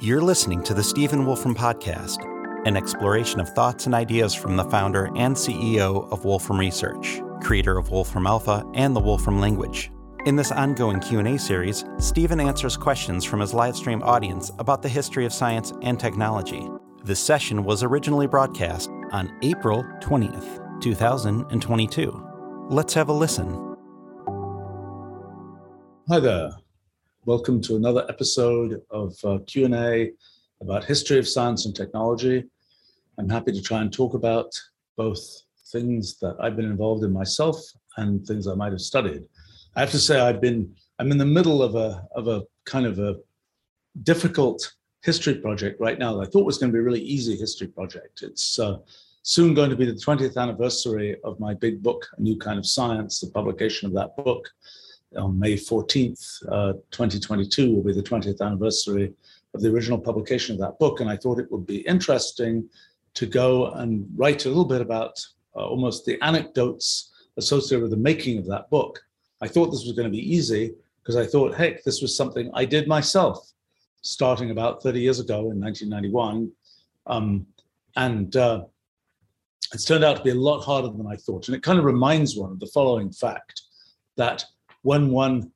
You're listening to the Stephen Wolfram Podcast, an exploration of thoughts and ideas from the founder and CEO of Wolfram Research, creator of Wolfram Alpha and the Wolfram language. In this ongoing Q&A series, Stephen answers questions from his livestream audience about the history of science and technology. This session was originally broadcast on April 20th, 2022. Let's have a listen. Hi there. Welcome to another episode of uh, Q&A about history of science and technology. I'm happy to try and talk about both things that I've been involved in myself and things I might have studied. I have to say I've been I'm in the middle of a of a kind of a difficult history project right now that I thought was going to be a really easy history project. It's uh, soon going to be the 20th anniversary of my big book, A New Kind of Science, the publication of that book on May 14th, uh, 2022 will be the 20th anniversary of the original publication of that book. And I thought it would be interesting to go and write a little bit about uh, almost the anecdotes associated with the making of that book I thought this was going to be easy because I thought, heck, this was something I did myself starting about 30 years ago in 1991. Um, and uh, it's turned out to be a lot harder than I thought. And it kind of reminds one of the following fact that when one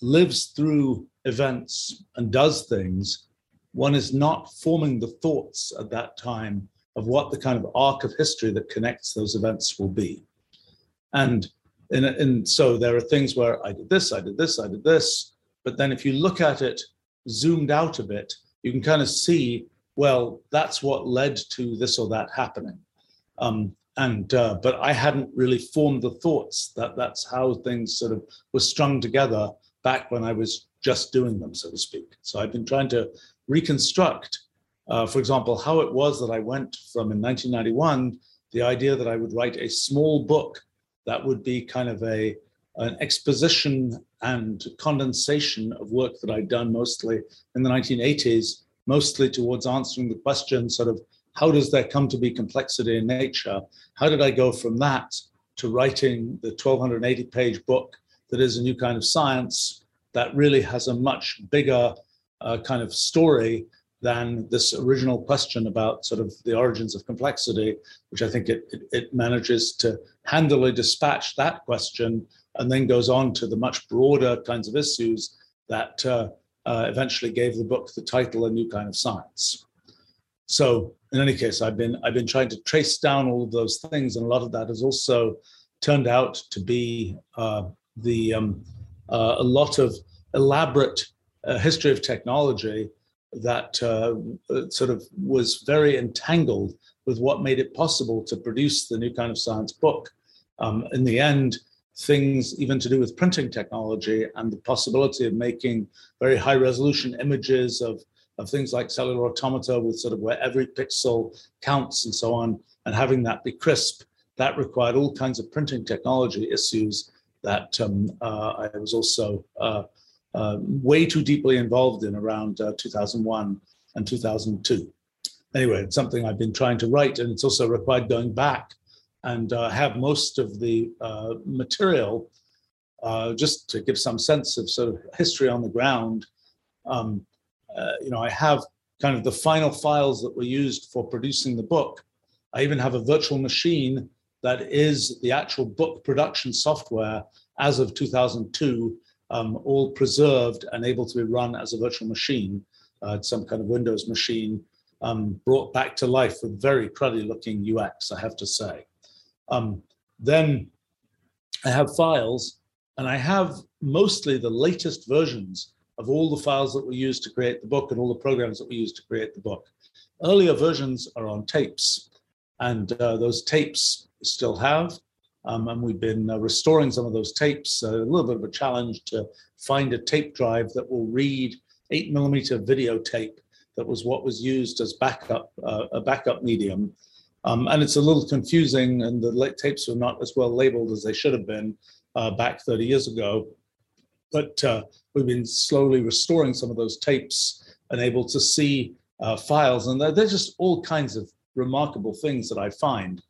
lives through events and does things, one is not forming the thoughts at that time of what the kind of arc of history that connects those events will be. And and, and so there are things where I did this, I did this, I did this. But then if you look at it zoomed out a bit, you can kind of see, well, that's what led to this or that happening. Um, and uh, but I hadn't really formed the thoughts that that's how things sort of were strung together back when I was just doing them, so to speak. So I've been trying to reconstruct, uh, for example, how it was that I went from in 1991 the idea that I would write a small book that would be kind of a an exposition and condensation of work that I'd done mostly in the 1980s, mostly towards answering the question sort of how does there come to be complexity in nature? How did I go from that to writing the 1280 page book that is a new kind of science that really has a much bigger uh, kind of story than this original question about sort of the origins of complexity, which I think it, it, it, manages to handily dispatch that question and then goes on to the much broader kinds of issues that uh, uh, eventually gave the book the title A New Kind of Science. So in any case, I've been I've been trying to trace down all of those things, and a lot of that has also turned out to be uh, the um, uh, a lot of elaborate uh, history of technology that uh, sort of was very entangled with what made it possible to produce the new kind of science book. Um, in the end, things even to do with printing technology and the possibility of making very high resolution images of, of things like cellular automata with sort of where every pixel counts and so on, and having that be crisp, that required all kinds of printing technology issues that um, uh, I was also uh, uh, way too deeply involved in around uh, 2001 and 2002. Anyway, it's something I've been trying to write, and it's also required going back and uh, have most of the uh, material just to give some sense of sort of history on the ground. Um, uh, you know, I have kind of the final files that were used for producing the book. I even have a virtual machine that is the actual book production software as of 2002 um, all preserved and able to be run as a virtual machine, uh, some kind of Windows machine, um, brought back to life with very cruddy looking UX, I have to say. Um, then I have files, and I have mostly the latest versions of all the files that were used to create the book and all the programs that we used to create the book. Earlier versions are on tapes, and uh, those tapes still have um, and we've been uh, restoring some of those tapes. A little bit of a challenge to find a tape drive that will read eight millimeter videotape. That was what was used as backup, uh, a backup medium. Um, and it's a little confusing, and the tapes were not as well labeled as they should have been uh, back 30 years ago. But uh, we've been slowly restoring some of those tapes and able to see uh, files, and they're just all kinds of remarkable things that I find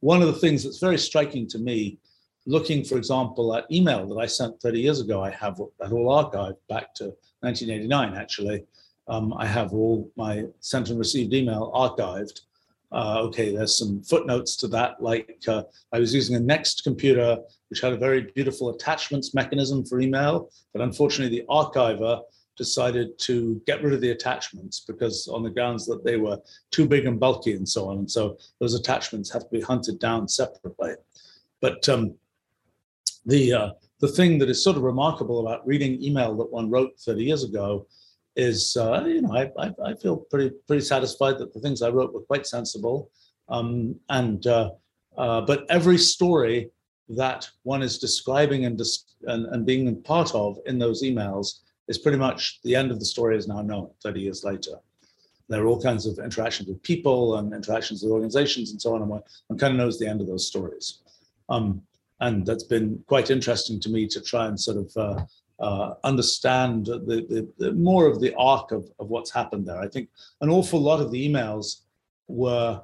one of the things that's very striking to me, looking, for example, at email that I sent 30 years ago, I have that all archived back to 1989, actually. um, I have all my sent and received email archived. Uh, okay, there's some footnotes to that, like uh, I was using a NeXT computer, which had a very beautiful attachments mechanism for email, but unfortunately the archiver decided to get rid of the attachments because on the grounds that they were too big and bulky and so on. And so those attachments have to be hunted down separately. But um, the uh, the thing that is sort of remarkable about reading email that one wrote 30 years ago is, uh, you know, I, I, I, feel pretty pretty satisfied that the things I wrote were quite sensible. Um, and uh, uh, but every story that one is describing and, dis- and, and being part of in those emails is pretty much the end of the story is now known 30 years later. There are all kinds of interactions with people and interactions with organizations and so on. And one, one kind of knows the end of those stories. Um, and that's been quite interesting to me to try and sort of uh, uh, understand the, the, the, more of the arc of, of what's happened there. I think an awful lot of the emails were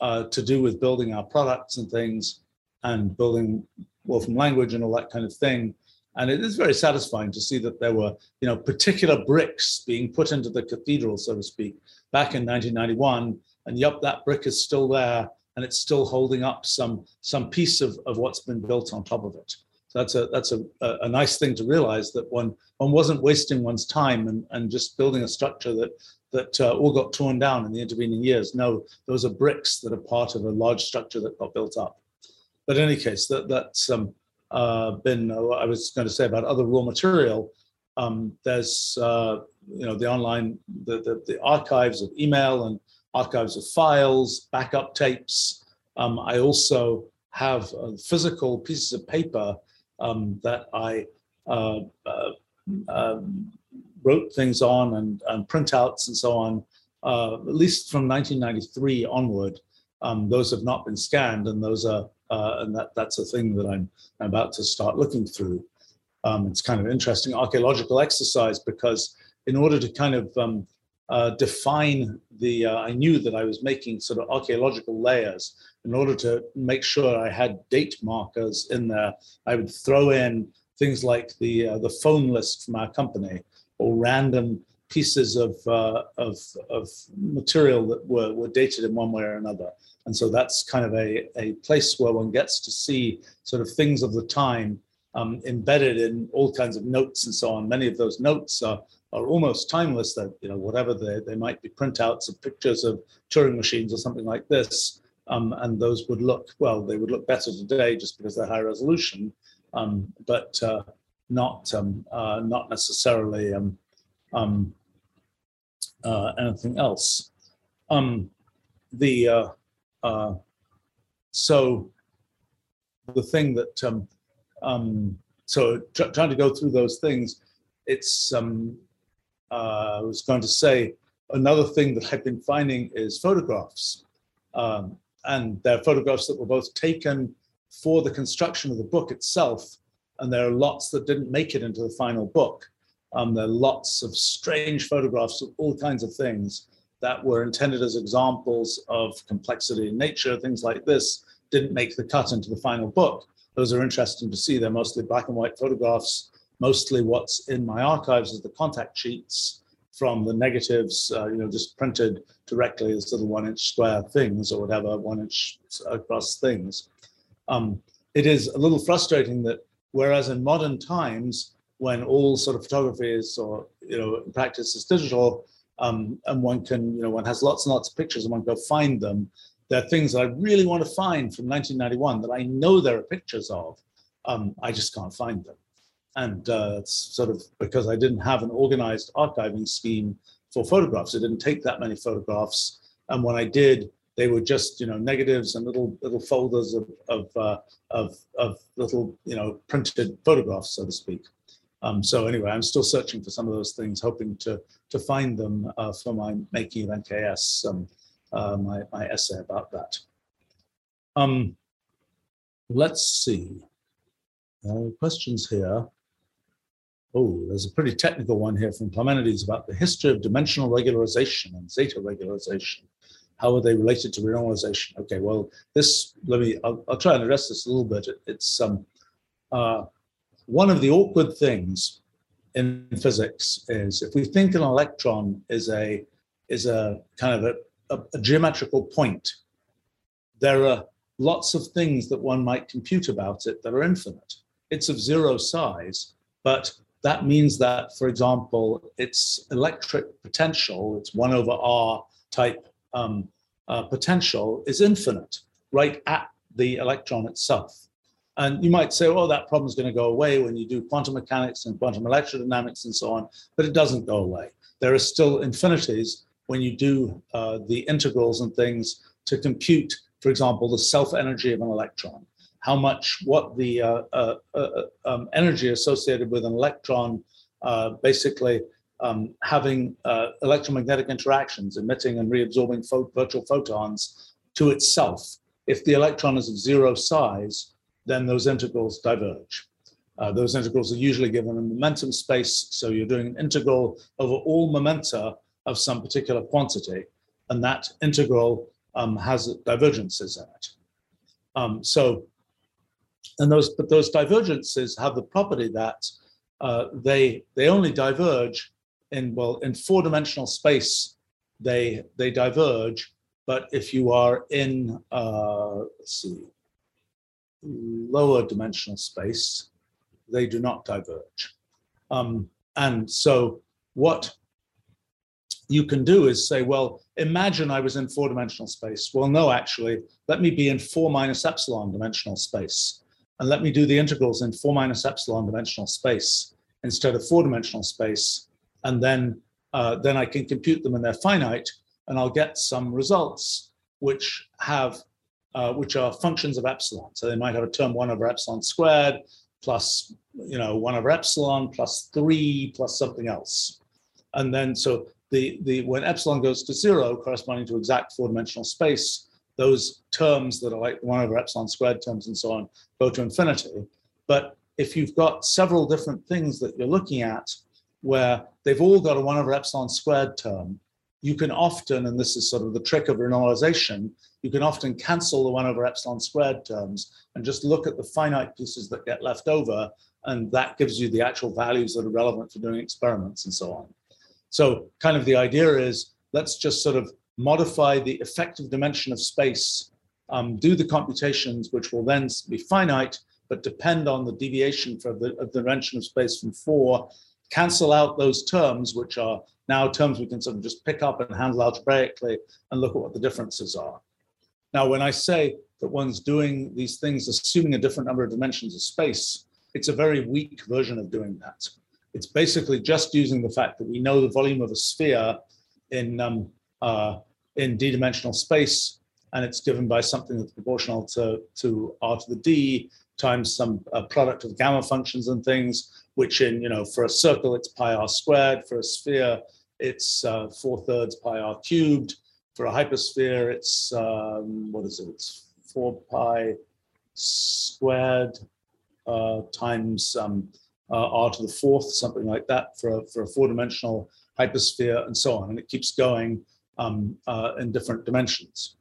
uh, to do with building our products and things and building Wolfram language and all that kind of thing. And it is very satisfying to see that there were, you know, particular bricks being put into the cathedral, so to speak, back in 1991. And yep, that brick is still there, and it's still holding up some some piece of, of what's been built on top of it. So that's a that's a, a, nice thing to realize that one one wasn't wasting one's time and, and just building a structure that that uh, all got torn down in the intervening years. No, those are bricks that are part of a large structure that got built up. But in any case, that that's um, uh, been, uh, I was going to say about other raw material, um, there's, uh, you know, the online, the, the, the, archives of email and archives of files, backup tapes. Um, I also have uh, physical pieces of paper um, that I uh, uh, um, wrote things on and, and, printouts and so on, at least from 1993 onward. Um, those have not been scanned and those are uh, and that that's a thing that I'm, I'm about to start looking through. Um, it's kind of interesting archaeological exercise because in order to kind of um, uh, define the, uh, I knew that I was making sort of archaeological layers. In order to make sure I had date markers in there, I would throw in things like the uh, the phone list from our company or random pieces of, uh, of, of material that were, were dated in one way or another. And so that's kind of a, a place where one gets to see sort of things of the time um, embedded in all kinds of notes and so on. Many of those notes are, are almost timeless that, you know, whatever they, they might be printouts of pictures of Turing machines or something like this. Um, and those would look, well, they would look better today just because they're high resolution, um, but uh, not, um, uh, not necessarily um, um, uh, anything else. Um, the uh, uh, so the thing that um, um, so tr- trying to go through those things, it's um, uh, I was going to say another thing that I've been finding is photographs, um, and they're photographs that were both taken for the construction of the book itself, and there are lots that didn't make it into the final book. Um, there are lots of strange photographs of all kinds of things that were intended as examples of complexity in nature, things like this, didn't make the cut into the final book. Those are interesting to see. They're mostly black and white photographs. Mostly what's in my archives is the contact sheets from the negatives, uh, you know, just printed directly as little one inch square things or whatever, one inch across things. Um, it is a little frustrating that whereas in modern times, when all sort of photography is, or, you know, practice is digital, um, and one can, you know, one has lots and lots of pictures and one can go find them. There are things that I really want to find from 1991 that I know there are pictures of. Um, I just can't find them. And uh, sort of because I didn't have an organized archiving scheme for photographs. I didn't take that many photographs. And when I did, they were just you know negatives and little little folders of of uh, of, of little you know printed photographs, so to speak. Um, so anyway, I'm still searching for some of those things, hoping to to find them uh, for my making of NKS, um, uh, my, my essay about that. Um, let's see. Uh, questions here. Oh, there's a pretty technical one here from Parmenides about the history of dimensional regularization and zeta regularization. How are they related to renormalization? Okay, well, this, let me, I'll, I'll try and address this a little bit. It, it's um, uh, one of the awkward things in physics is if we think an electron is a is a kind of a, a, a geometrical point, there are lots of things that one might compute about it that are infinite. It's of zero size, but that means that, for example, its electric potential, its 1 over r type um, uh, potential, is infinite right at the electron itself. And you might say, oh, that problem is going to go away when you do quantum mechanics and quantum electrodynamics and so on, but it doesn't go away. There are still infinities when you do uh, the integrals and things to compute, for example, the self energy of an electron how much, what the uh, uh, uh, um, energy associated with an electron uh, basically um, having uh, electromagnetic interactions, emitting and reabsorbing virtual photons to itself. If the electron is of zero size, then those integrals diverge. Uh, those integrals are usually given in momentum space, so you're doing an integral over all momenta of some particular quantity, and that integral um, has divergences in it. Um, so and those but those divergences have the property that uh, they they only diverge in well in four dimensional space they they diverge. But if you are in uh, let's see lower dimensional space they do not diverge. Um, and so what you can do is say well imagine i was in four dimensional space. Well no actually let me be in four minus epsilon dimensional space and let me do the integrals in four minus epsilon dimensional space instead of four dimensional space. And then, uh, then I can compute them and they're finite and I'll get some results which have, uh, which are functions of epsilon. So they might have a term one over epsilon squared plus, you know, one over epsilon plus three plus something else. And then, so the, the, when epsilon goes to zero corresponding to exact four dimensional space, those terms that are like one over epsilon squared terms and so on go to infinity. But if you've got several different things that you're looking at where they've all got a one over epsilon squared term, you can often, and this is sort of the trick of renormalization, you can often cancel the one over epsilon squared terms and just look at the finite pieces that get left over, and that gives you the actual values that are relevant for doing experiments and so on. So kind of the idea is let's just sort of modify the effective dimension of space, um, do the computations, which will then be finite, but depend on the deviation for the, of the dimension of space from four, cancel out those terms, which are now terms we can sort of just pick up and handle algebraically and look at what the differences are. Now, when I say that one's doing these things assuming a different number of dimensions of space, it's a very weak version of doing that. It's basically just using the fact that we know the volume of a sphere in um, uh, in d-dimensional space, and it's given by something that's proportional to, to r to the d times some uh, product of gamma functions and things, which in, you know, for a circle, it's pi r squared. For a sphere, it's uh, four thirds pi r cubed. For a hypersphere, it's, um, what is it? It's four pi squared uh, times um, uh, r to the fourth, something like that for a, for a four dimensional hypersphere and so on. And it keeps going um, uh, in different dimensions.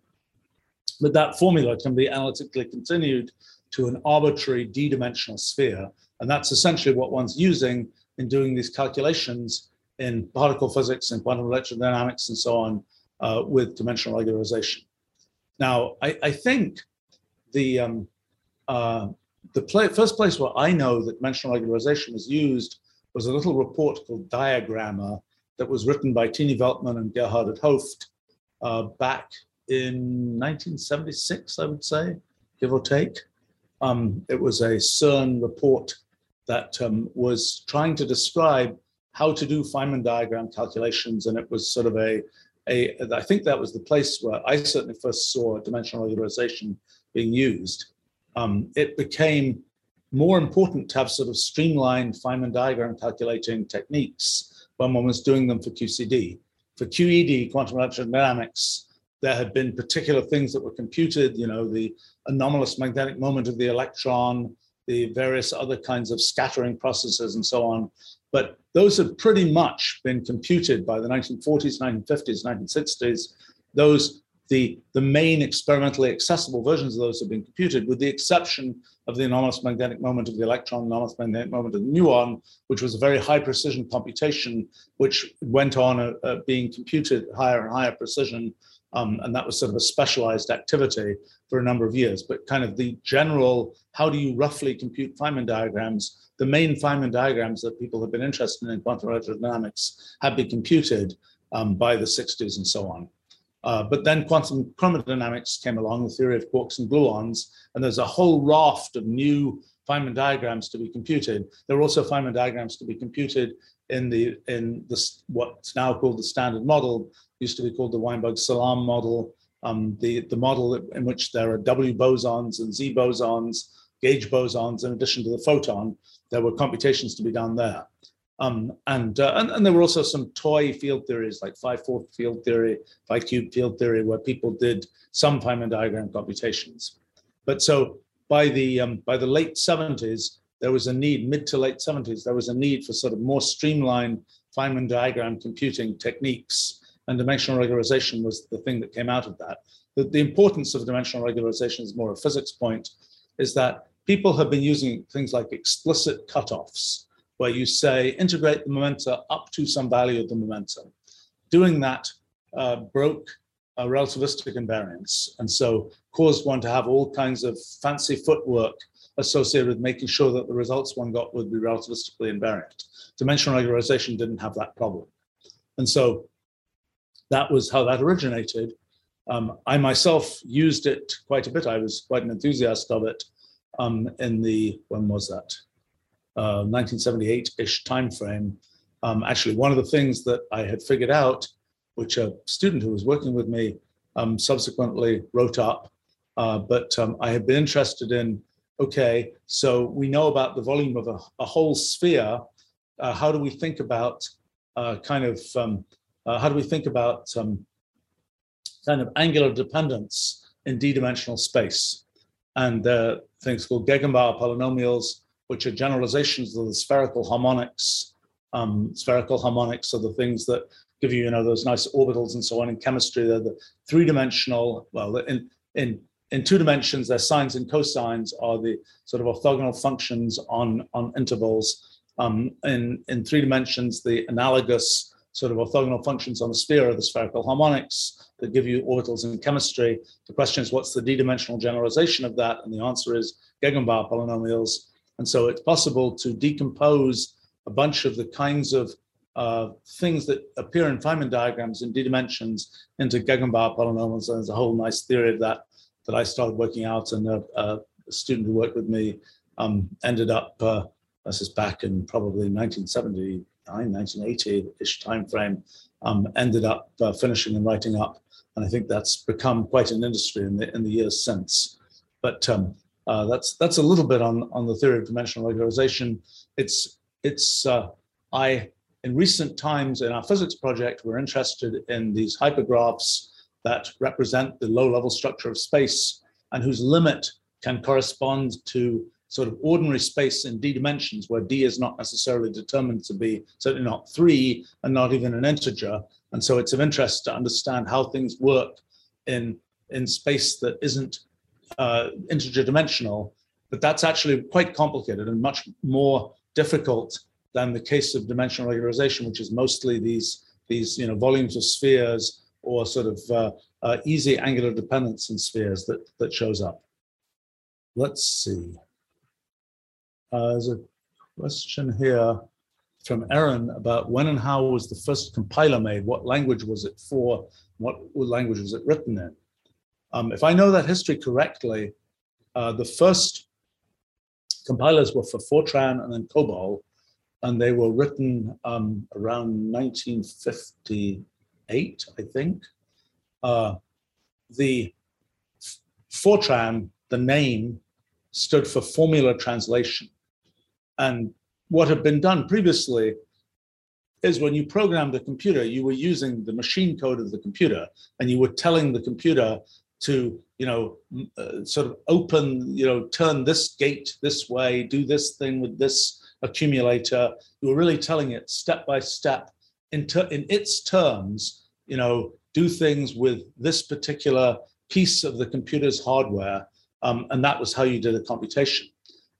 But that formula can be analytically continued to an arbitrary d-dimensional sphere. And that's essentially what one's using in doing these calculations in particle physics and quantum electrodynamics and so on uh, with dimensional regularization. Now, I, I think the, um, uh, the first place where I know that dimensional regularization was used was a little report called Diagrammer that was written by Tini Veltman and Gerhard 't Hooft uh, back in 1976, I would say, give or take. Um, it was a CERN report that um, was trying to describe how to do Feynman diagram calculations, and it was sort of a, a I think that was the place where I certainly first saw dimensional regularization being used. Um, it became more important to have sort of streamlined Feynman diagram calculating techniques when one was doing them for QCD. For QED, quantum electrodynamics, there had been particular things that were computed, you know, the anomalous magnetic moment of the electron, the various other kinds of scattering processes and so on. But those had pretty much been computed by the 1940s, 1950s, 1960s. Those the, the main experimentally accessible versions of those have been computed, with the exception of the anomalous magnetic moment of the electron, anomalous magnetic moment of the muon, which was a very high precision computation, which went on uh, uh, being computed higher and higher precision. Um, and that was sort of a specialized activity for a number of years. But kind of the general, how do you roughly compute Feynman diagrams? The main Feynman diagrams that people have been interested in in quantum electrodynamics have been computed um, by the 60s and so on. Uh, but then quantum chromodynamics came along, the theory of quarks and gluons, and there's a whole raft of new Feynman diagrams to be computed. There are also Feynman diagrams to be computed in the in this what's now called the standard model, used to be called the Weinberg-Salam model, um, the, the model in which there are W bosons and Z bosons, gauge bosons, in addition to the photon. There were computations to be done there. Um, and, uh, and, and there were also some toy field theories like phi fourth field theory, phi cube field theory, where people did some Feynman diagram computations. But so by the um, by the late 70s, there was a need, mid to late 70s, there was a need for sort of more streamlined Feynman diagram computing techniques, and dimensional regularization was the thing that came out of that. The, the importance of dimensional regularization is more a physics point, is that people have been using things like explicit cutoffs where you say integrate the momenta up to some value of the momentum. Doing that uh, broke relativistic invariance and so caused one to have all kinds of fancy footwork associated with making sure that the results one got would be relativistically invariant. Dimensional regularization didn't have that problem. And so that was how that originated. Um, I myself used it quite a bit. I was quite an enthusiast of it um, in the, when was that? 1978-ish uh, timeframe. Um, actually, one of the things that I had figured out, which a student who was working with me um, subsequently wrote up, uh, but um, I had been interested in, okay, so we know about the volume of a, a whole sphere. Uh, how do we think about uh, kind of, um, uh, how do we think about um, kind of angular dependence in d-dimensional space? And things called Gegenbauer polynomials, which are generalizations of the spherical harmonics. Um, spherical harmonics are the things that give you, you know, those nice orbitals and so on in chemistry. They're the three-dimensional, well, in, in, in two dimensions, their sines and cosines are the sort of orthogonal functions on, on intervals. Um, in, in three dimensions, the analogous sort of orthogonal functions on the sphere are the spherical harmonics that give you orbitals in chemistry. The question is, what's the d-dimensional generalization of that? And the answer is Gegenbauer polynomials. And so it's possible to decompose a bunch of the kinds of uh, things that appear in Feynman diagrams in d dimensions into Gegenbauer polynomials. And there's a whole nice theory of that that I started working out, and a, a student who worked with me um, ended up, uh, this is back in probably 1979, 1980-ish timeframe, um, ended up uh, finishing and writing up. And I think that's become quite an industry in the, in the years since. But um, uh, that's that's a little bit on on the theory of dimensional regularization. It's it's uh, I in recent times in our physics project we're interested in these hypergraphs that represent the low level structure of space and whose limit can correspond to sort of ordinary space in d dimensions where d is not necessarily determined to be certainly not three and not even an integer and so it's of interest to understand how things work in in space that isn't uh, integer dimensional, but that's actually quite complicated and much more difficult than the case of dimensional regularization, which is mostly these these you know volumes of spheres or sort of uh, uh, easy angular dependence in spheres that that shows up. Let's see. Uh, there's a question here from Aaron about when and how was the first compiler made? What language was it for? What language was it written in? Um, if I know that history correctly, uh, the first compilers were for Fortran and then COBOL, and they were written um, around 1958, I think. Uh, the Fortran, the name, stood for formula translation. And what had been done previously is when you programmed the computer, you were using the machine code of the computer and you were telling the computer to you know uh, sort of open you know turn this gate this way do this thing with this accumulator you were really telling it step by step in, ter- in its terms you know do things with this particular piece of the computer's hardware, um, and that was how you did a computation.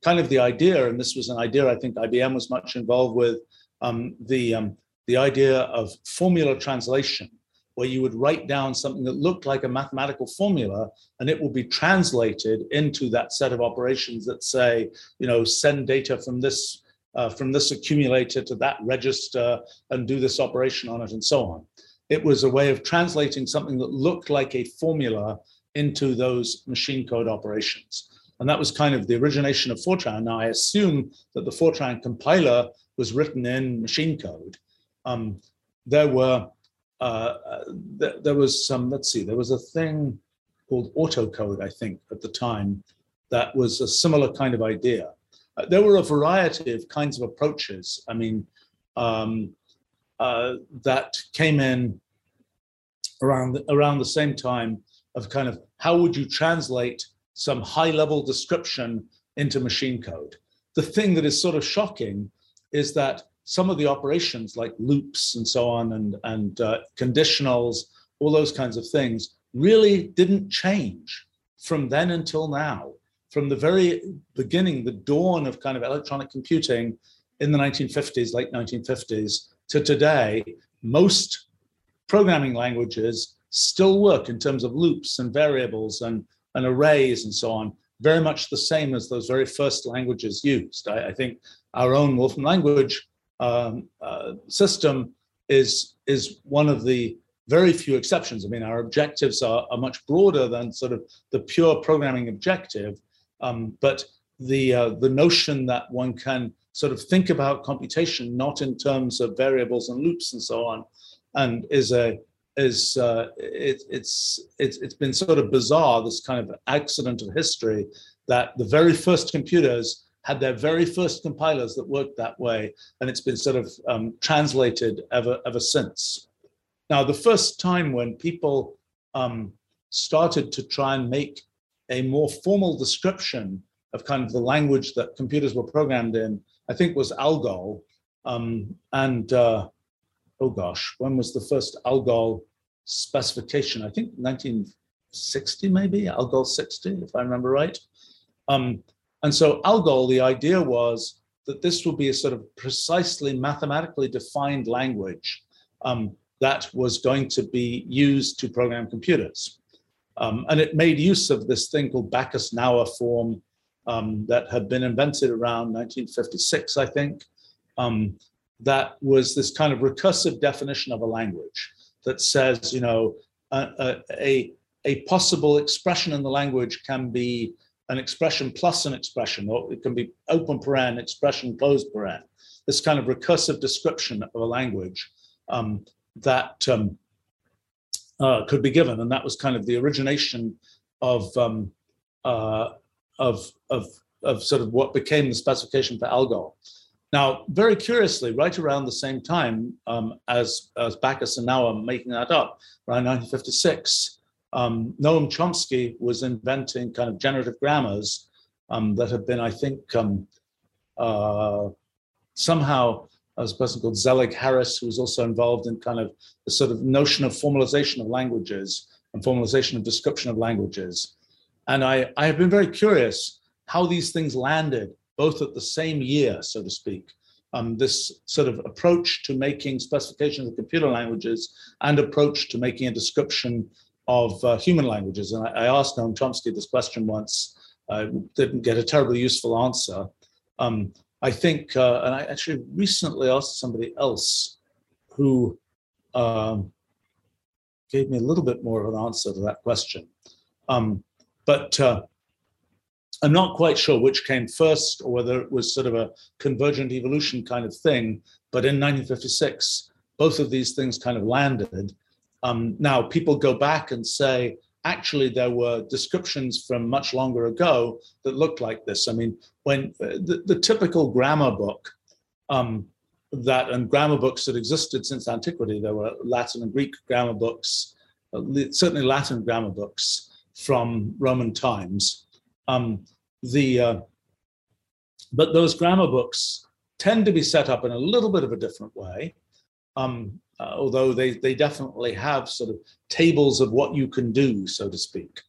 Kind of the idea, and this was an idea I think IBM was much involved with, um, the, um, the idea of formula translation, where you would write down something that looked like a mathematical formula, and it will be translated into that set of operations that say, you know, send data from this uh, from this accumulator to that register and do this operation on it and so on. It was a way of translating something that looked like a formula into those machine code operations. And that was kind of the origination of Fortran. Now, I assume that the Fortran compiler was written in machine code. Um, there were, uh, th there was some, let's see, there was a thing called autocode, I think, at the time, that was a similar kind of idea. Uh, there were a variety of kinds of approaches. I mean, um, uh, that came in around around the same time of kind of how would you translate some high level description into machine code. The thing that is sort of shocking is that some of the operations like loops and so on and, and uh, conditionals, all those kinds of things really didn't change from then until now. From the very beginning, the dawn of kind of electronic computing in the 1950s, late 1950s, to today, most programming languages still work in terms of loops and variables and, and arrays and so on, very much the same as those very first languages used. I, I think our own Wolfram language um, uh, system is, is one of the very few exceptions. I mean, our objectives are, are much broader than sort of the pure programming objective, um, but the, uh, the notion that one can sort of think about computation not in terms of variables and loops and so on, and is a is uh, it, it's it's it's been sort of bizarre this kind of accident of history that the very first computers had their very first compilers that worked that way, and it's been sort of um, translated ever ever since. Now, the first time when people um, started to try and make a more formal description of kind of the language that computers were programmed in I think was Algol. Um, and uh, oh gosh, when was the first Algol specification? I think 1960 maybe, Algol 60, if I remember right. Um, and so Algol, the idea was that this would be a sort of precisely mathematically defined language um, that was going to be used to program computers. Um, and it made use of this thing called Backus-Naur form um, that had been invented around 1956, I think, um, that was this kind of recursive definition of a language that says, you know, a, a, a possible expression in the language can be an expression plus an expression, or it can be open paren, expression closed paren. This kind of recursive description of a language um, that um, uh, could be given, and that was kind of the origination of um, uh, of, of, of sort of what became the specification for Algol. Now, very curiously, right around the same time um, as, as Backus-Naur making that up, around 1956, um, Noam Chomsky was inventing kind of generative grammars um, that have been, I think, um, uh, somehow, as a person called Zellig Harris, who was also involved in kind of the sort of notion of formalization of languages and formalization of description of languages. And I, I have been very curious how these things landed both at the same year, so to speak. Um, this sort of approach to making specifications of computer languages and approach to making a description of uh, human languages. And I, I, asked Noam Chomsky this question once, I didn't get a terribly useful answer. Um, I think, uh, and I actually recently asked somebody else who um, gave me a little bit more of an answer to that question. Um, but uh, I'm not quite sure which came first or whether it was sort of a convergent evolution kind of thing. But in 1956, both of these things kind of landed. Um, now, people go back and say, actually, there were descriptions from much longer ago that looked like this. I mean, when uh, the, the, typical grammar book um, that and grammar books that existed since antiquity, there were Latin and Greek grammar books, uh, certainly Latin grammar books from Roman times. Um, the uh, but those grammar books tend to be set up in a little bit of a different way. Um, uh, although they, they definitely have sort of tables of what you can do, so to speak.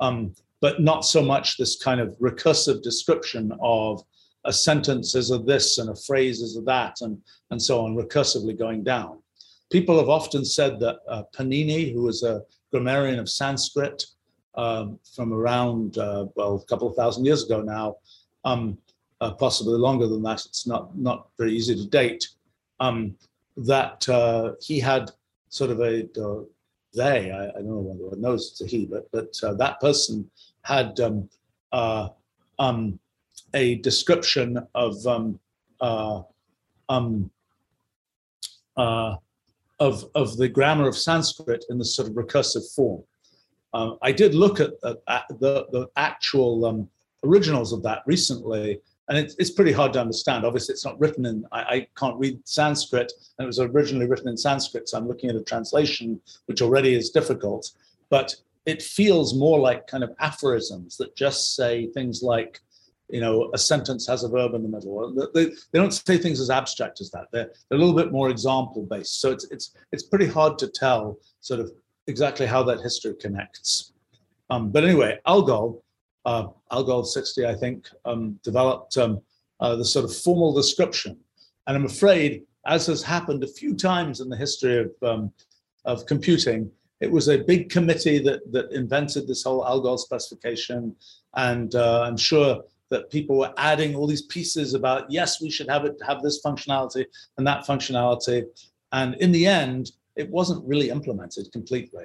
Um, but not so much this kind of recursive description of a sentence is a this and a phrase is a that and, and so on, recursively going down. People have often said that uh, Panini, who was a grammarian of Sanskrit um, from around, uh, well, a couple of thousand years ago now, um, uh, possibly longer than that, it's not, not very easy to date, um, that uh, he had sort of a, uh, they, I, I, don't know whether one knows it's a he, but, but uh, that person had um, um, a description of um, uh, um, uh, of of the grammar of Sanskrit in the sort of recursive form. Uh, I did look at, at, at the the actual um, originals of that recently, and it's it's pretty hard to understand. Obviously, it's not written in. I, I can't read Sanskrit, and it was originally written in Sanskrit, so I'm looking at a translation, which already is difficult. But it feels more like kind of aphorisms that just say things like you know, a sentence has a verb in the middle. They, they don't say things as abstract as that. They're, they're a little bit more example based. So it's, it's, it's pretty hard to tell sort of exactly how that history connects. Um, but anyway, Algol, uh, Algol 60, I think, um, developed um, uh, the sort of formal description. And I'm afraid, as has happened a few times in the history of, um, of computing, it was a big committee that, that invented this whole Algol specification. And uh, I'm sure that people were adding all these pieces about yes we should have it have this functionality and that functionality and in the end it wasn't really implemented completely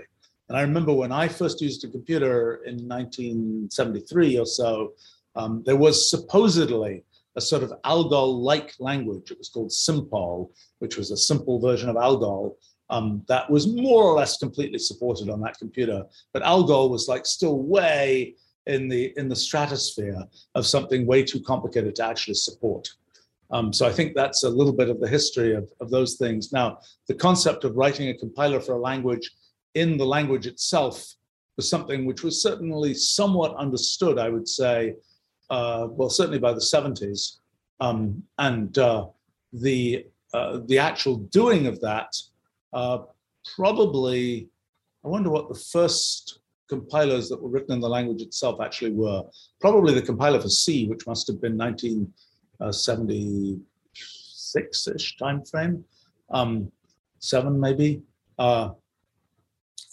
and i remember when i first used a computer in 1973 or so um, there was supposedly a sort of algol-like language it was called simpol which was a simple version of algol um, that was more or less completely supported on that computer but algol was like still way in the in the stratosphere of something way too complicated to actually support. Um, so I think that's a little bit of the history of, of those things. Now, the concept of writing a compiler for a language in the language itself was something which was certainly somewhat understood, I would say, uh, well, certainly by the 70s. Um, and uh, the, uh, the actual doing of that uh, probably, I wonder what the first compilers that were written in the language itself actually were. Probably the compiler for C, which must have been 1976-ish time frame, um, seven maybe. Uh,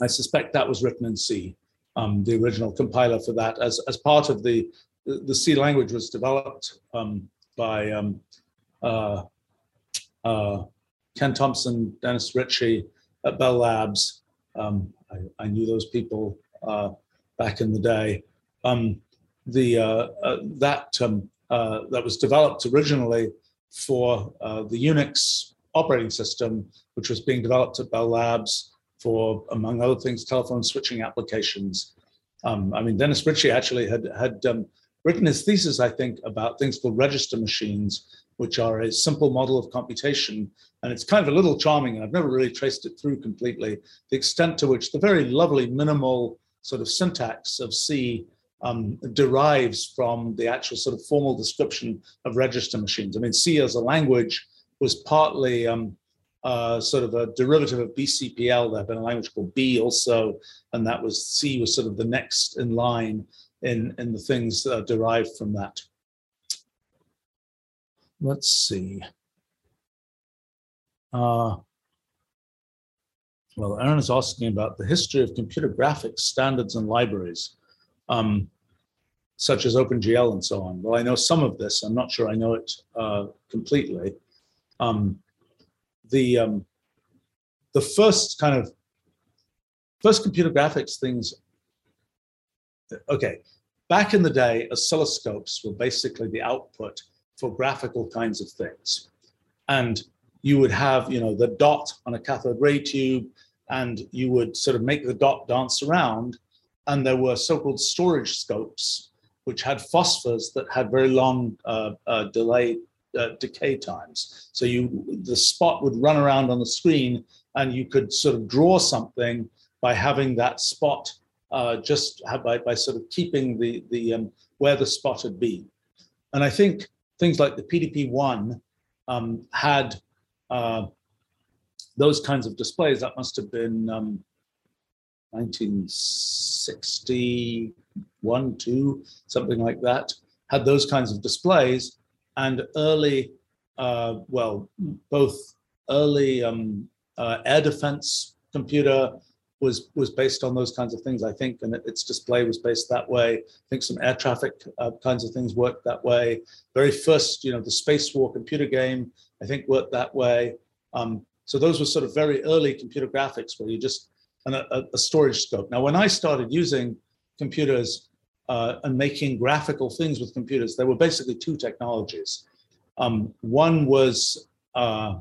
I suspect that was written in C. Um, the original compiler for that, as as part of the the C language was developed um, by um, uh, uh, Ken Thompson, Dennis Ritchie at Bell Labs. Um, I, I, knew those people uh, back in the day. Um, the uh, uh, that um, that was developed originally for the Unix operating system, which was being developed at Bell Labs for, among other things, telephone switching applications. Um, I mean, Dennis Ritchie actually had had um, written his thesis, I think, about things called register machines, which are a simple model of computation. And it's kind of a little charming, and I've never really traced it through completely, the extent to which the very lovely minimal sort of syntax of C um, derives from the actual sort of formal description of register machines. I mean, C as a language was partly um, uh, sort of a derivative of BCPL. There had been a language called B also, and that was C was sort of the next in line in, in the things uh, derived from that. Let's see. Uh, well, Aaron is asking about the history of computer graphics standards and libraries, um, such as OpenGL and so on. Well, I know some of this. I'm not sure I know it uh, completely. Um, the um, the first kind of first computer graphics things. Okay, back in the day, oscilloscopes were basically the output for graphical kinds of things, and you would have, you know, the dot on a cathode ray tube and you would sort of make the dot dance around. And there were so-called storage scopes, which had phosphors that had very long uh, uh, delay uh, decay times. So you the spot would run around on the screen, and you could sort of draw something by having that spot uh, just by, by sort of keeping the the um, where the spot had been. And I think things like the PDP one um, had uh, those kinds of displays, that must have been um, 1961, two, something like that, had those kinds of displays. And early, uh, well, both early um, uh, air defense computer was was based on those kinds of things, I think, and its display was based that way. I think some air traffic uh, kinds of things worked that way. Very first, you know, the Spacewar computer game, I think, worked that way. Um, so those were sort of very early computer graphics where you just and a, a storage scope. Now, when I started using computers uh, and making graphical things with computers, there were basically two technologies. Um, one was uh,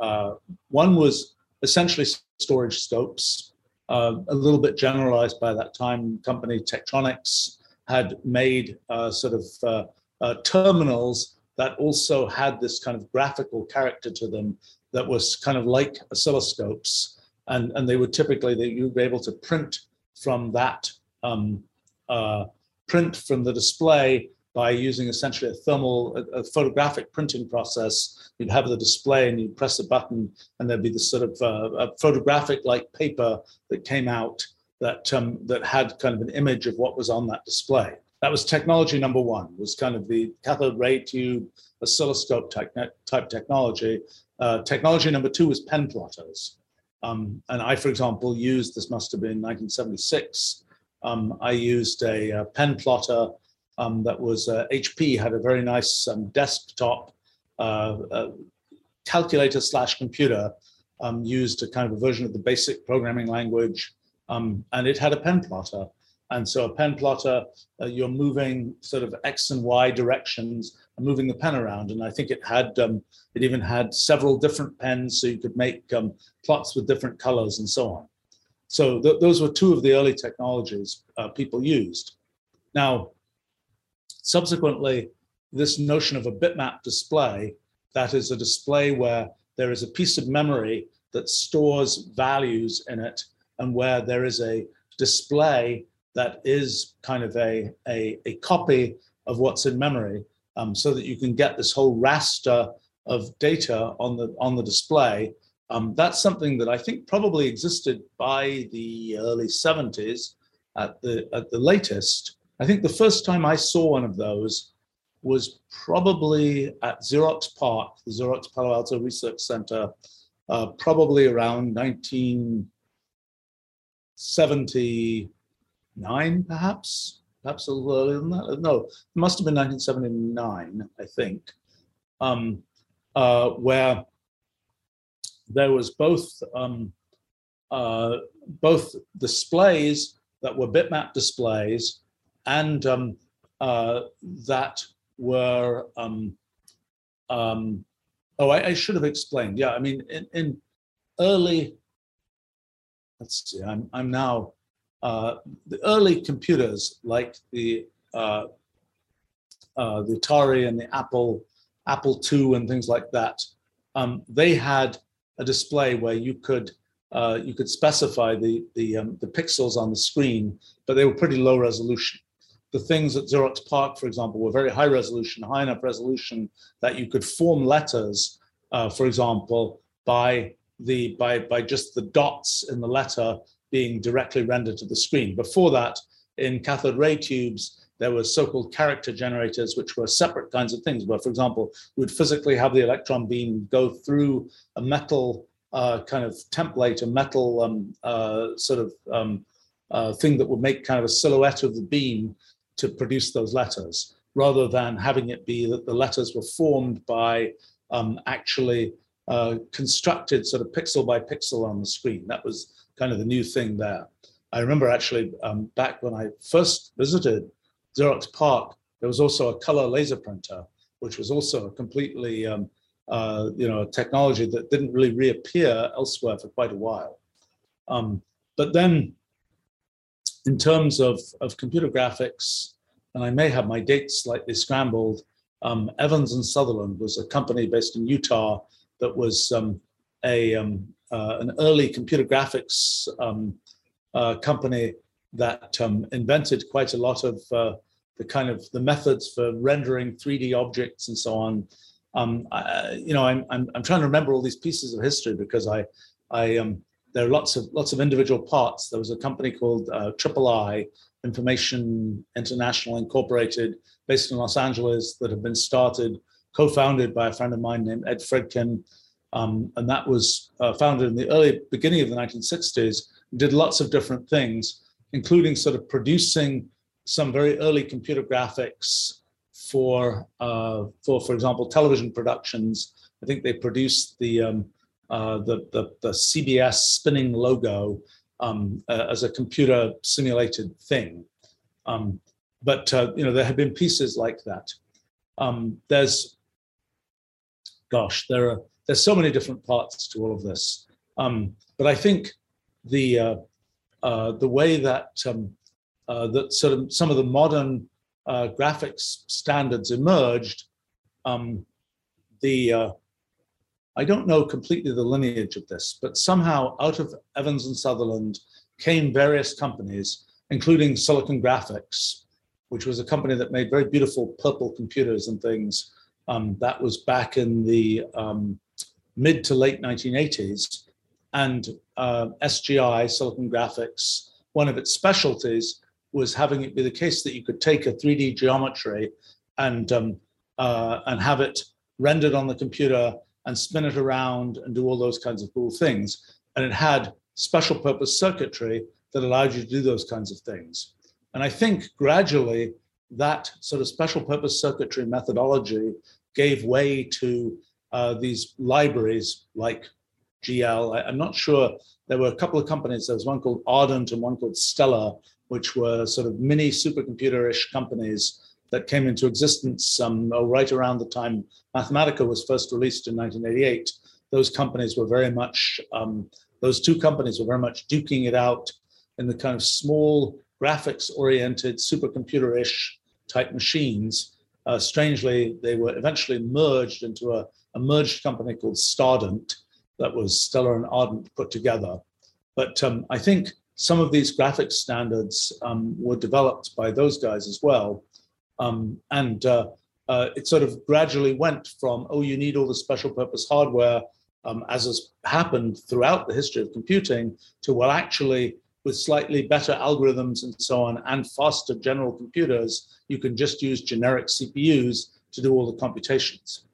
uh, one was essentially storage scopes, uh, a little bit generalized by that time. Company Tektronix had made uh, sort of uh, uh, terminals that also had this kind of graphical character to them that was kind of like oscilloscopes. And, and they would typically, they, you'd be able to print from that, um, uh, print from the display by using essentially a thermal, a, a, photographic printing process. You'd have the display and you'd press a button and there'd be this sort of uh, photographic like paper that came out that, um, that had kind of an image of what was on that display. That was technology number one, was kind of the cathode ray tube oscilloscope type, type technology. Uh, technology number two was pen plotters. Um, and I, for example, used, this must have been 1976, um, I used a, a pen plotter um, that was uh, HP had a very nice um, desktop uh, uh, calculator slash computer um, used a kind of a version of the basic programming language, um, and it had a pen plotter. And so a pen plotter, uh, you're moving sort of X and Y directions and moving the pen around. And I think it had, um, it even had several different pens so you could make plots with different colors and so on. So th those were two of the early technologies uh, people used. Now, Subsequently, this notion of a bitmap display, that is a display where there is a piece of memory that stores values in it and where there is a display that is kind of a, a, a copy of what's in memory um, so that you can get this whole raster of data on the on the display. Um, that's something that I think probably existed by the early 70s at the at the latest. I think the first time I saw one of those was probably at Xerox PARC, the Xerox Palo Alto Research Center, uh, probably around 1979, perhaps, perhaps a little earlier than that. No, it must have been 1979, I think, um, uh, where there was both um, uh, both displays that were bitmap displays and um, uh, that were um, um, oh I, I, should have explained. Yeah I mean in, in early let's see I'm I'm now uh, the early computers like the uh, uh, the Atari and the Apple Apple II and things like that um, they had a display where you could uh, you could specify the the um, the pixels on the screen, but they were pretty low resolution the things at Xerox PARC, for example, were very high resolution, high enough resolution that you could form letters, uh, for example, by the by by just the dots in the letter being directly rendered to the screen. Before that, in cathode ray tubes, there were so-called character generators, which were separate kinds of things. Where, for example, you would physically have the electron beam go through a metal uh, kind of template, a metal um, uh, sort of um, uh, thing that would make kind of a silhouette of the beam to produce those letters, rather than having it be that the letters were formed by um, actually uh, constructed sort of pixel by pixel on the screen. That was kind of the new thing there. I remember actually um, back when I first visited Xerox PARC, there was also a color laser printer, which was also a completely, um, uh, you know, technology that didn't really reappear elsewhere for quite a while. Um, but then in terms of, of computer graphics, and I may have my dates slightly scrambled, um, Evans and Sutherland was a company based in Utah that was um, a um, uh, an early computer graphics um, uh, company that invented quite a lot of uh, the kind of the methods for rendering 3D objects and so on. Um, I, you know, I'm, I'm, I'm trying to remember all these pieces of history because I, I um, there are lots of lots of individual parts. There was a company called uh, Triple I, Information International Incorporated, based in Los Angeles, that had been started, co-founded by a friend of mine named Ed Fredkin, um, and that was uh, founded in the early beginning of the 1960s. Did lots of different things, including sort of producing some very early computer graphics for, uh, for, for example, television productions. I think they produced the, um, uh, the, the, the, CBS spinning logo um, uh, as a computer simulated thing. Um, but, uh, you know, there have been pieces like that. Um, there's, gosh, there are, there's so many different parts to all of this. Um, but I think the, uh, uh, the way that, um, that sort of some of the modern uh, graphics standards emerged, um, the uh, I don't know completely the lineage of this, but somehow out of Evans and Sutherland came various companies, including Silicon Graphics, which was a company that made very beautiful purple computers and things. Um, that was back in the um, mid to late 1980s. And uh, SGI, Silicon Graphics, one of its specialties was having it be the case that you could take a 3D geometry and um, uh, and have it rendered on the computer and spin it around and do all those kinds of cool things. And it had special purpose circuitry that allowed you to do those kinds of things. And I think gradually that sort of special purpose circuitry methodology gave way to uh, these libraries like GL. I, am not sure. There were a couple of companies. There was one called Ardent and one called Stellar, which were sort of mini supercomputer-ish companies that came into existence um, oh, right around the time Mathematica was first released in 1988. Those companies were very much, um, those two companies were very much duking it out in the kind of small graphics-oriented supercomputer-ish type machines. Uh, strangely, they were eventually merged into a, a merged company called Stardent that was Stellar and Ardent put together. But um, I think some of these graphics standards um, were developed by those guys as well. Um, and uh, uh, it sort of gradually went from, oh, you need all the special purpose hardware, um, as has happened throughout the history of computing, to, well, actually, with slightly better algorithms and so on, and faster general computers, you can just use generic CPUs to do all the computations.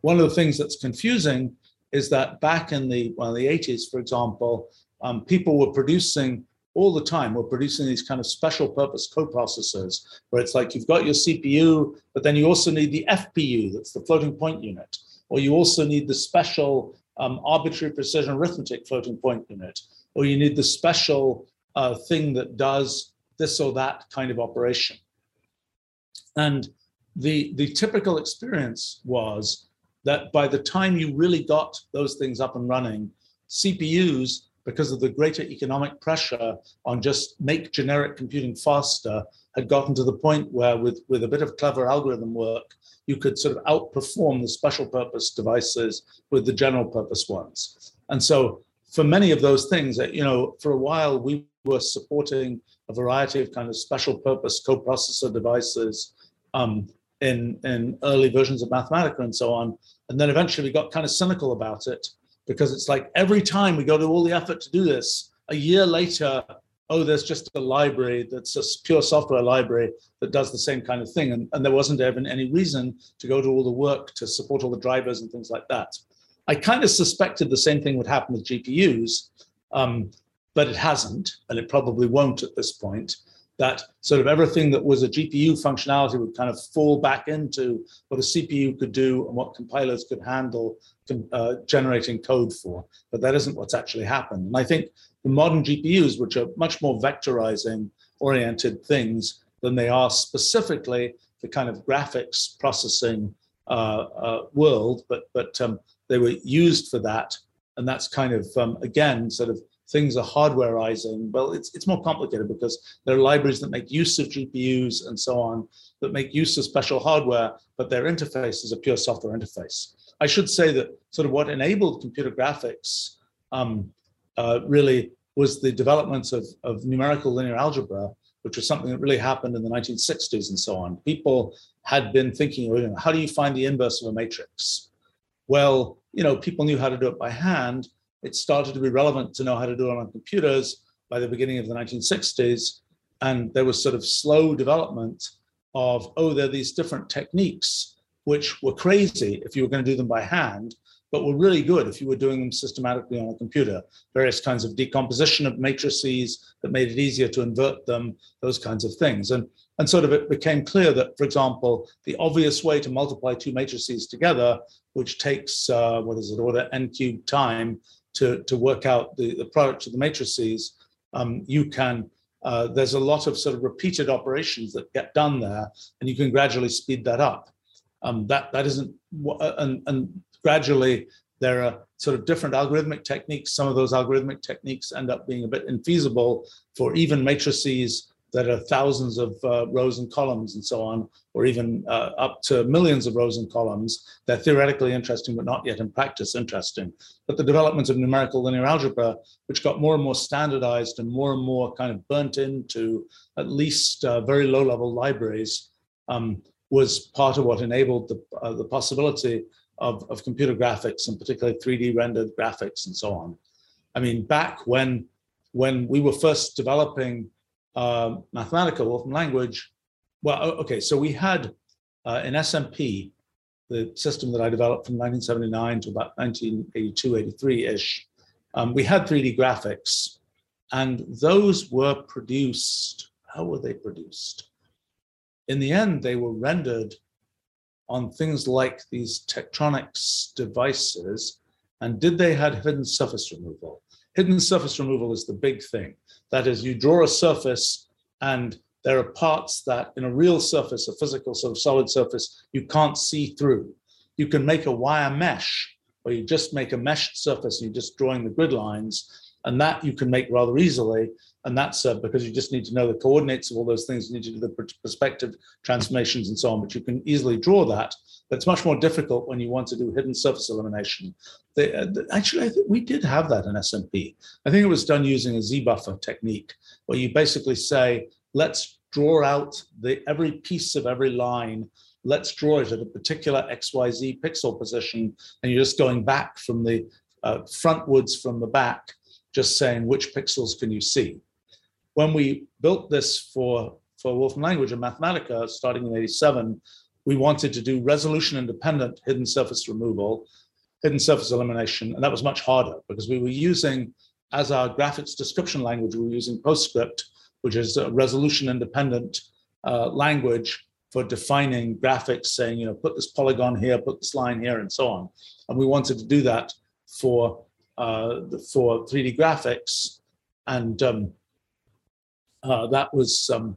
One of the things that's confusing is that back in the, well, the 80s, for example, um, people were producing all the time. We're producing these kind of special purpose coprocessors where it's like you've got your CPU, but then you also need the FPU, that's the floating point unit, or you also need the special um, arbitrary precision arithmetic floating point unit, or you need the special uh, thing that does this or that kind of operation. And the, the typical experience was that by the time you really got those things up and running, CPUs because of the greater economic pressure on just make generic computing faster, had gotten to the point where with, with a bit of clever algorithm work, you could sort of outperform the special purpose devices with the general purpose ones. And so for many of those things, you know, for a while we were supporting a variety of kind of special purpose coprocessor devices um, in, in early versions of Mathematica and so on. And then eventually we got kind of cynical about it because it's like every time we go to all the effort to do this, a year later, oh, there's just a library that's a pure software library that does the same kind of thing. And, and there wasn't even any reason to go to all the work to support all the drivers and things like that. I kind of suspected the same thing would happen with GPUs, um, but it hasn't, and it probably won't at this point. That sort of everything that was a GPU functionality would kind of fall back into what a CPU could do and what compilers could handle uh, generating code for, but that isn't what's actually happened. And I think the modern GPUs, which are much more vectorizing oriented things than they are specifically the kind of graphics processing uh, uh, world, but but um, they were used for that, and that's kind of um, again sort of things are hardwareizing. Well, it's it's more complicated because there are libraries that make use of GPUs and so on that make use of special hardware, but their interface is a pure software interface. I should say that sort of what enabled computer graphics um, uh, really was the development of, of numerical linear algebra which was something that really happened in the 1960s and so on. People had been thinking, well, how do you find the inverse of a matrix? Well, you know, people knew how to do it by hand. It started to be relevant to know how to do it on computers by the beginning of the 1960s. And there was sort of slow development of, oh, there are these different techniques which were crazy if you were going to do them by hand, but were really good if you were doing them systematically on a computer. Various kinds of decomposition of matrices that made it easier to invert them, those kinds of things. And, and sort of it became clear that, for example, the obvious way to multiply two matrices together, which takes, uh, what is it, order n cubed time to, to work out the, the product of the matrices, um, you can, uh, there's a lot of sort of repeated operations that get done there, and you can gradually speed that up. Um, that, that isn't, uh, and, and gradually there are sort of different algorithmic techniques. Some of those algorithmic techniques end up being a bit infeasible for even matrices that are thousands of uh, rows and columns and so on, or even uh, up to millions of rows and columns. They're theoretically interesting, but not yet in practice interesting. But the development of numerical linear algebra, which got more and more standardized and more and more kind of burnt into at least uh, very low level libraries, um, was part of what enabled the, uh, the possibility of, of computer graphics and particularly 3D rendered graphics and so on. I mean, back when, when we were first developing uh, Mathematica Wolfram language, well, okay, so we had uh, in SMP, the system that I developed from 1979 to about 1982, 83-ish, um, we had 3D graphics and those were produced, how were they produced? In the end, they were rendered on things like these Tektronix devices? And did they have hidden surface removal? Hidden surface removal is the big thing. That is, you draw a surface and there are parts that in a real surface, a physical sort of solid surface, you can't see through. You can make a wire mesh or you just make a meshed surface and you're just drawing the grid lines. And that you can make rather easily. And that's uh, because you just need to know the coordinates of all those things. You need to do the perspective transformations and so on, but you can easily draw that. It's much more difficult when you want to do hidden surface elimination. They, uh, actually, I think we did have that in SMP. I think it was done using a Z-buffer technique, where you basically say, let's draw out the every piece of every line let's draw it at a particular XYZ pixel position, and you're just going back from the uh, frontwards from the back, just saying which pixels can you see when we built this for, for Wolfram Language and Mathematica starting in 87, we wanted to do resolution independent hidden surface removal, hidden surface elimination, and that was much harder because we were using, as our graphics description language, we were using PostScript, which is a resolution independent uh, language for defining graphics, saying, you know, put this polygon here, put this line here, and so on. And we wanted to do that for uh, for 3D graphics, and um, uh, that was um,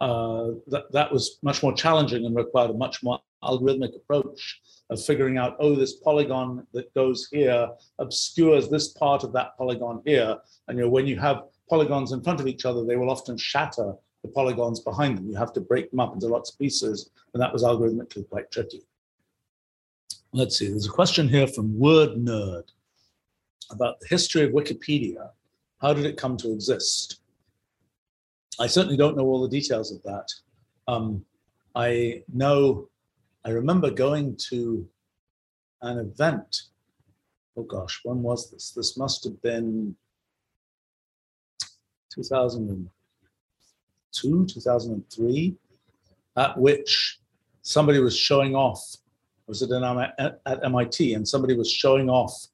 uh, that, that was much more challenging and required a much more algorithmic approach of figuring out, oh, this polygon that goes here obscures this part of that polygon here. And you know, when you have polygons in front of each other, they will often shatter the polygons behind them. You have to break them up into lots of pieces, and that was algorithmically quite tricky. Let's see, there's a question here from Word Nerd about the history of Wikipedia. How did it come to exist? I certainly don't know all the details of that. Um, I know, I remember going to an event. Oh gosh, when was this? This must have been 2002, 2003, at which somebody was showing off. Was it at MIT? And somebody was showing off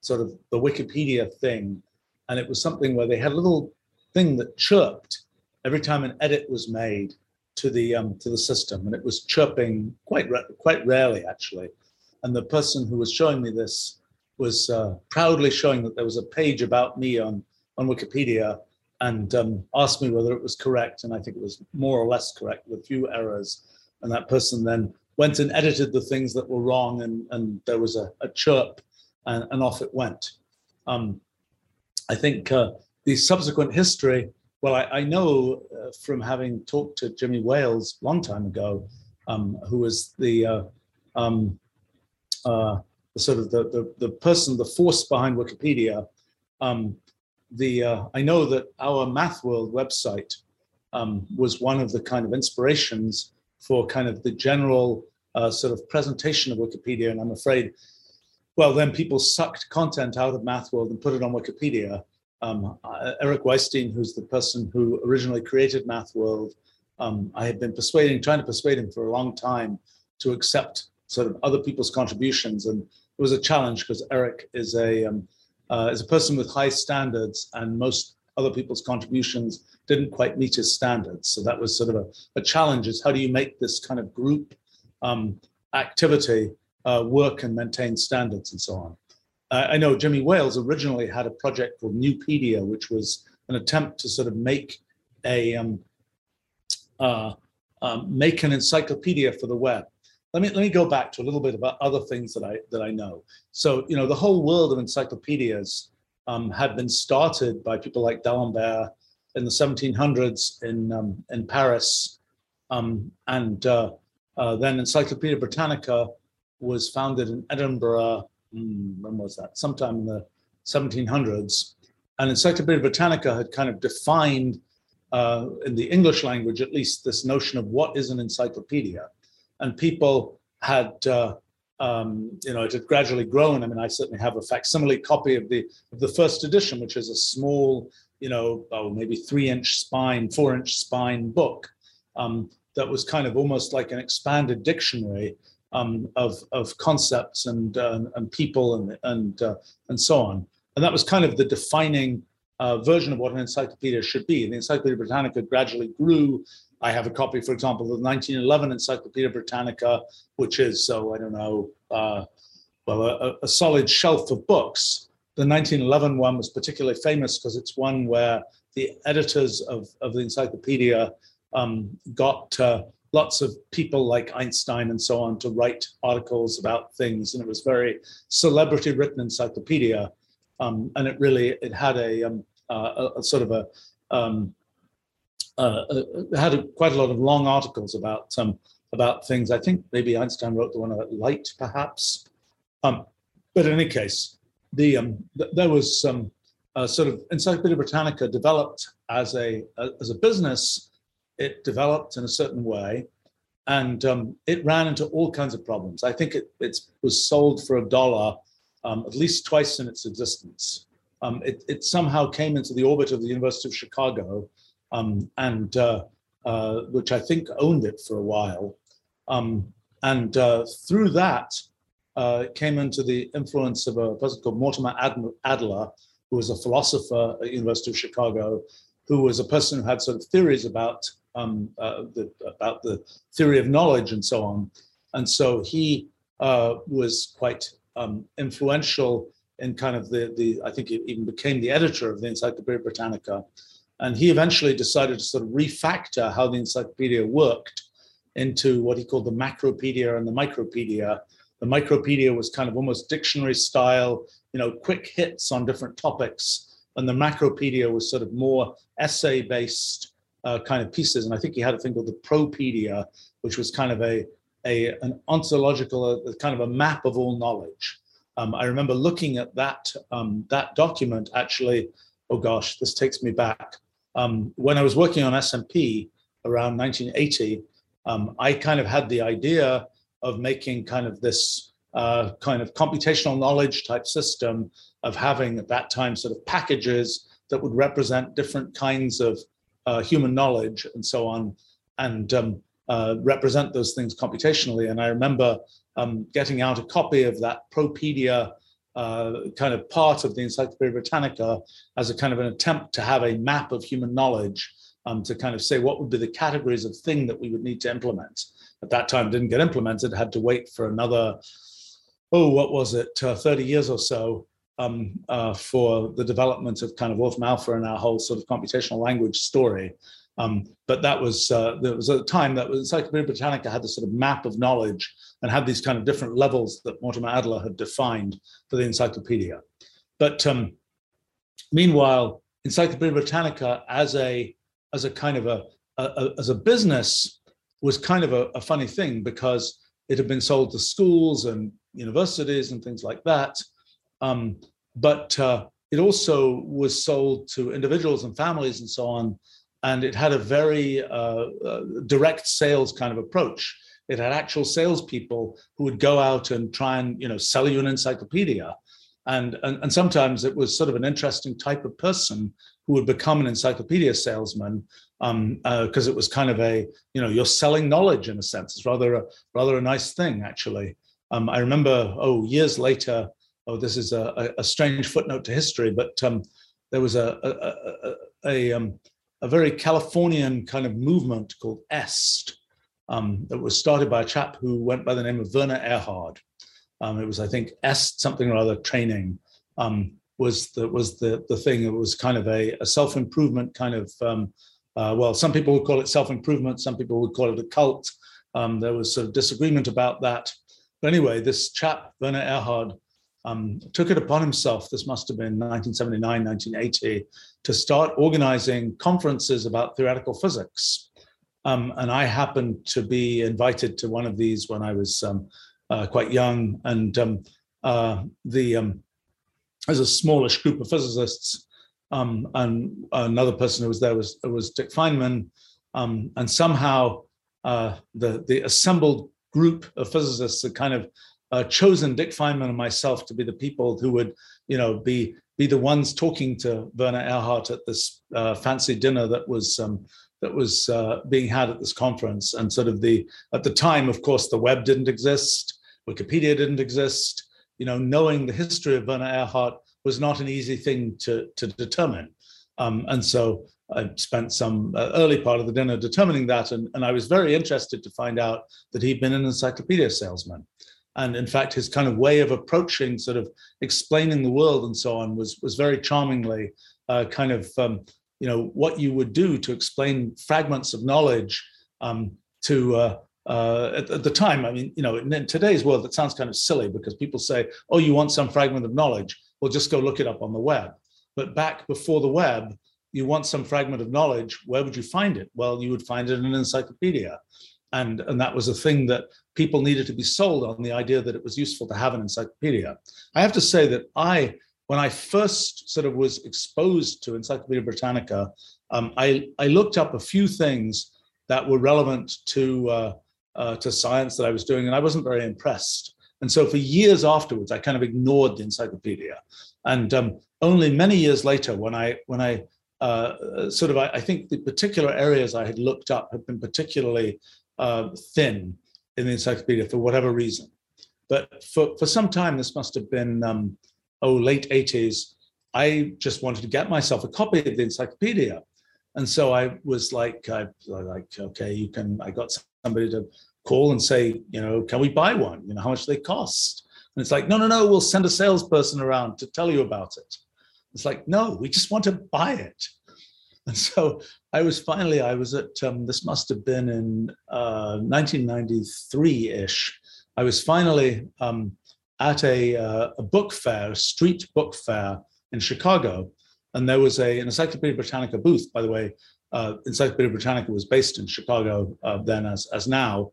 sort of the Wikipedia thing. And it was something where they had a little thing that chirped every time an edit was made to the um, to the system, and it was chirping quite quite rarely actually. And the person who was showing me this was uh, proudly showing that there was a page about me on on Wikipedia, and um, asked me whether it was correct, and I think it was more or less correct with a few errors. And that person then went and edited the things that were wrong, and and there was a, a chirp, and, and off it went. Um, I think uh, the subsequent history well, I, I know uh, from having talked to Jimmy Wales a long time ago, um, who was the, uh, um, uh, sort of the, the, the person, the force behind Wikipedia. Um, the uh, I know that our MathWorld website um, was one of the kind of inspirations for kind of the general uh, sort of presentation of Wikipedia. And I'm afraid, well, then people sucked content out of MathWorld and put it on Wikipedia. Um, uh, Eric Weisstein, who's the person who originally created MathWorld, um, I had been persuading, trying to persuade him for a long time to accept sort of other people's contributions. And it was a challenge because Eric is a um, uh, is a person with high standards, and most other people's contributions didn't quite meet his standards. So that was sort of a, a challenge: is how do you make this kind of group um, activity uh, work and maintain standards and so on. Uh, I know Jimmy Wales originally had a project called Nupedia, which was an attempt to sort of make a um, uh, um, make an encyclopedia for the web. Let me let me go back to a little bit about other things that I that I know. So you know the whole world of encyclopedias um, had been started by people like D'Alembert in the 1700s in um, in Paris, um, and uh, uh, then Encyclopedia Britannica was founded in Edinburgh. Hmm, when was that? Sometime in the 1700s. And Encyclopedia Britannica had kind of defined, uh, in the English language at least, this notion of what is an encyclopedia. And people had, uh, um, you know, it had gradually grown. I mean, I certainly have a facsimile copy of the of the first edition, which is a small, you know, oh, maybe three inch spine, four inch spine book. Um, that was kind of almost like an expanded dictionary um, of, of concepts and, uh, and people and, and, uh, and so on. And that was kind of the defining uh, version of what an encyclopedia should be. The Encyclopedia Britannica gradually grew. I have a copy, for example, of the 1911 Encyclopedia Britannica, which is, so I don't know, uh, well, a, a solid shelf of books. The 1911 one was particularly famous because it's one where the editors of, of the encyclopedia um, got uh, lots of people like Einstein and so on to write articles about things, and it was very celebrity written encyclopedia, um, and it really it had a, um, uh, a, a sort of a um, uh, uh, had a, quite a lot of long articles about um, about things. I think maybe Einstein wrote the one about light, perhaps. Um, but in any case, the um, th- there was some uh, sort of Encyclopedia Britannica developed as a as a business it developed in a certain way and um, it ran into all kinds of problems. I think it, was sold for a dollar um, at least twice in its existence. Um, it, it, somehow came into the orbit of the University of Chicago, um, and uh, uh, which I think owned it for a while. Um, and uh, through that, uh, came into the influence of a person called Mortimer Adler, who was a philosopher at the University of Chicago, who was a person who had sort of theories about um, uh, the, about the theory of knowledge and so on. And so he uh, was quite um, influential in kind of the, the, I think he even became the editor of the Encyclopedia Britannica. And he eventually decided to sort of refactor how the encyclopedia worked into what he called the macropedia and the micropedia. The micropedia was kind of almost dictionary style, you know, quick hits on different topics. And the macropedia was sort of more essay based uh, kind of pieces. And I think he had a thing called the Propedia, which was kind of a, a an ontological, a, kind of a map of all knowledge. Um, I remember looking at that um, that document actually. Oh gosh, this takes me back. Um, when I was working on SMP around 1980, um, I kind of had the idea of making kind of this uh, kind of computational knowledge type system of having at that time sort of packages that would represent different kinds of uh, human knowledge and so on, and um, uh, represent those things computationally. And I remember um, getting out a copy of that Propedia uh, kind of part of the Encyclopedia Britannica as a kind of an attempt to have a map of human knowledge um, to kind of say what would be the categories of thing that we would need to implement. At that time, didn't get implemented, had to wait for another, oh, what was it, uh, 30 years or so um, uh, for the development of kind of Wolfram Alpha and our whole sort of computational language story. Um, but that was uh, there was a time that Encyclopedia Britannica had this sort of map of knowledge and had these kind of different levels that Mortimer Adler had defined for the encyclopedia. But um, meanwhile, Encyclopedia Britannica as a as a kind of a, a, a as a business was kind of a, a funny thing because it had been sold to schools and universities and things like that. Um, but uh, it also was sold to individuals and families and so on and it had a very uh, uh, direct sales kind of approach. It had actual salespeople who would go out and try and you know sell you an encyclopedia, and and, and sometimes it was sort of an interesting type of person who would become an encyclopedia salesman because um, uh, it was kind of a you know you're selling knowledge in a sense. It's rather a rather a nice thing actually. Um, I remember oh years later. Oh, this is a, a strange footnote to history, but um, there was a a, a, a, um, a very Californian kind of movement called EST um, that was started by a chap who went by the name of Werner Erhard. Um, it was, I think, EST something or other training um, was the was the the thing. It was kind of a, self improvement kind of. Um, uh, well, some people would call it self improvement. Some people would call it a cult. There was sort of disagreement about that. But anyway, this chap Werner Erhard um, took it upon himself, this must have been 1979, 1980, to start organizing conferences about theoretical physics. Um, and I happened to be invited to one of these when I was um, uh, quite young. And um, uh, the um, there's a smallish group of physicists, um, and another person who was there was was Dick Feynman. and somehow uh, the the assembled group of physicists had kind of uh, chosen Dick Feynman and myself to be the people who would, you know, be be the ones talking to Werner Erhard at this uh, fancy dinner that was um, that was uh, being had at this conference. And sort of the at the time, of course, the web didn't exist, Wikipedia didn't exist. You know, knowing the history of Werner Erhard was not an easy thing to to determine. Um, and so I spent some uh, early part of the dinner determining that, and, and I was very interested to find out that he'd been an encyclopedia salesman and in fact his kind of way of approaching sort of explaining the world and so on was was very charmingly uh, kind of um, you know what you would do to explain fragments of knowledge um, to uh, uh, at, at, the time. I mean you know in, in, today's world it sounds kind of silly because people say oh you want some fragment of knowledge? Well just go look it up on the web. But back before the web you want some fragment of knowledge where would you find it? Well you would find it in an encyclopedia and and that was a thing that people needed to be sold on the idea that it was useful to have an encyclopedia. I have to say that I, when I first sort of was exposed to Encyclopedia Britannica, um, I I looked up a few things that were relevant to uh, uh, to science that I was doing, and I wasn't very impressed. And so for years afterwards, I kind of ignored the encyclopedia. And um, only many years later, when I when I uh, sort of I, I, think the particular areas I had looked up had been particularly uh, thin in the encyclopedia for whatever reason. But for, for some time, this must have been, um, oh, late 80s, I just wanted to get myself a copy of the encyclopedia. And so I was like, I, like, okay, you can, I got somebody to call and say, you know, can we buy one? You know, how much they cost? And it's like, no, no, no, we'll send a salesperson around to tell you about it. It's like, no, we just want to buy it. And so I was finally, I was at, um, this must have been in uh, 1993-ish. I was finally um, at a, uh, a book fair, a street book fair in Chicago. And there was a, an Encyclopedia Britannica booth, by the way, uh, Encyclopedia Britannica was based in Chicago uh, then as, as now.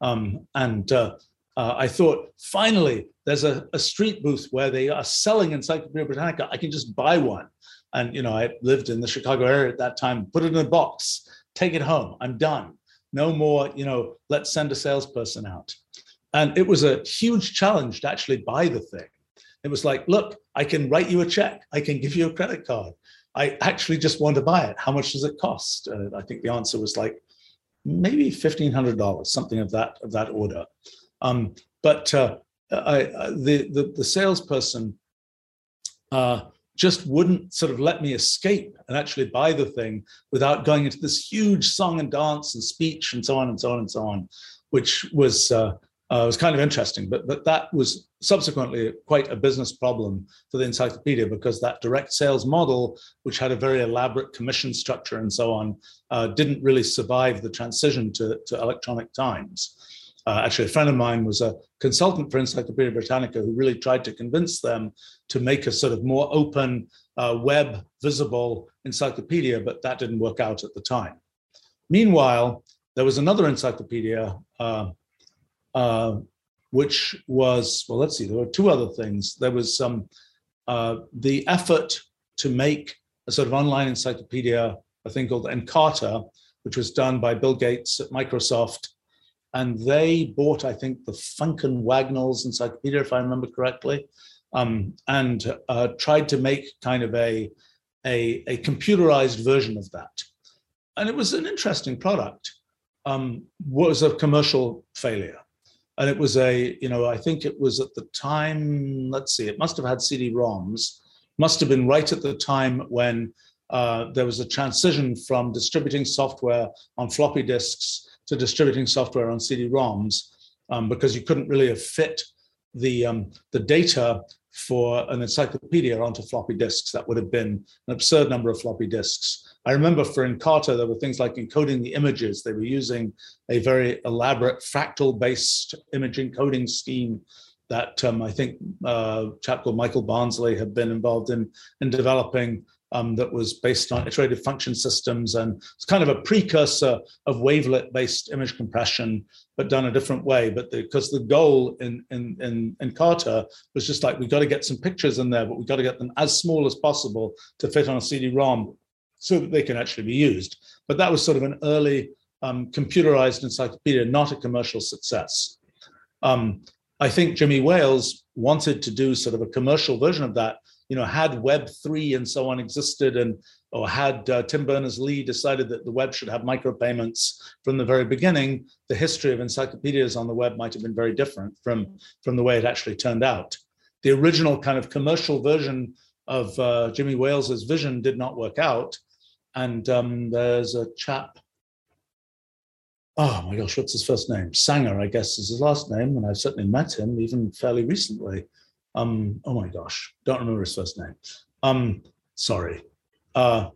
Um, and uh, uh, I thought, finally, there's a, a street booth where they are selling Encyclopedia Britannica. I can just buy one. And you know, I lived in the Chicago area at that time. Put it in a box, take it home. I'm done. No more. You know, let's send a salesperson out. And it was a huge challenge to actually buy the thing. It was like, look, I can write you a check. I can give you a credit card. I actually just want to buy it. How much does it cost? Uh, I think the answer was like maybe fifteen hundred dollars, something of that of that order. Um, but uh, I, I, the, the the salesperson uh, just wouldn't sort of let me escape and actually buy the thing without going into this huge song and dance and speech and so on and so on and so on, which was uh, uh, was kind of interesting. But but that was subsequently quite a business problem for the encyclopedia because that direct sales model, which had a very elaborate commission structure and so on, uh, didn't really survive the transition to, to electronic times. Uh, actually, a friend of mine was a consultant for Encyclopedia Britannica who really tried to convince them to make a sort of more open, uh, web visible encyclopedia, but that didn't work out at the time. Meanwhile, there was another encyclopedia, uh, uh which was, well, let's see, there were two other things. There was some, uh, the effort to make a sort of online encyclopedia a thing called Encarta, which was done by Bill Gates at Microsoft. And they bought, I think, the Funk and Wagnalls encyclopedia, if I remember correctly, um, and uh, tried to make kind of a, a, a, computerized version of that. And it was an interesting product. Um, was a commercial failure. And it was a, you know, I think it was at the time, let's see, it must have had CD-ROMs, must have been right at the time when uh, there was a transition from distributing software on floppy disks to distributing software on CD-ROMs um, because you couldn't really fit the um, the data for an encyclopedia onto floppy disks. That would have been an absurd number of floppy disks. I remember for Encarta, there were things like encoding the images. They were using a very elaborate fractal-based image encoding scheme that um, I think uh, a chap called Michael Barnsley had been involved in in developing um, that was based on iterative function systems and it's kind of a precursor of wavelet based image compression, but done a different way. But because the, the, goal in, in, in, Encarta was just like, we've got to get some pictures in there, but we've got to get them as small as possible to fit on a CD-ROM so that they can actually be used. But that was sort of an early um, computerized encyclopedia, not a commercial success. Um, I think Jimmy Wales wanted to do sort of a commercial version of that you know, had Web three and so on existed, and or had uh, Tim Berners-Lee decided that the web should have micropayments from the very beginning, the history of encyclopedias on the web might have been very different from from the way it actually turned out. The original kind of commercial version of uh, Jimmy Wales's vision did not work out, and um, there's a chap. Oh my gosh, what's his first name? Sanger, I guess, is his last name, and I've certainly met him even fairly recently um, oh my gosh, don't remember his first name. Um, sorry, uh,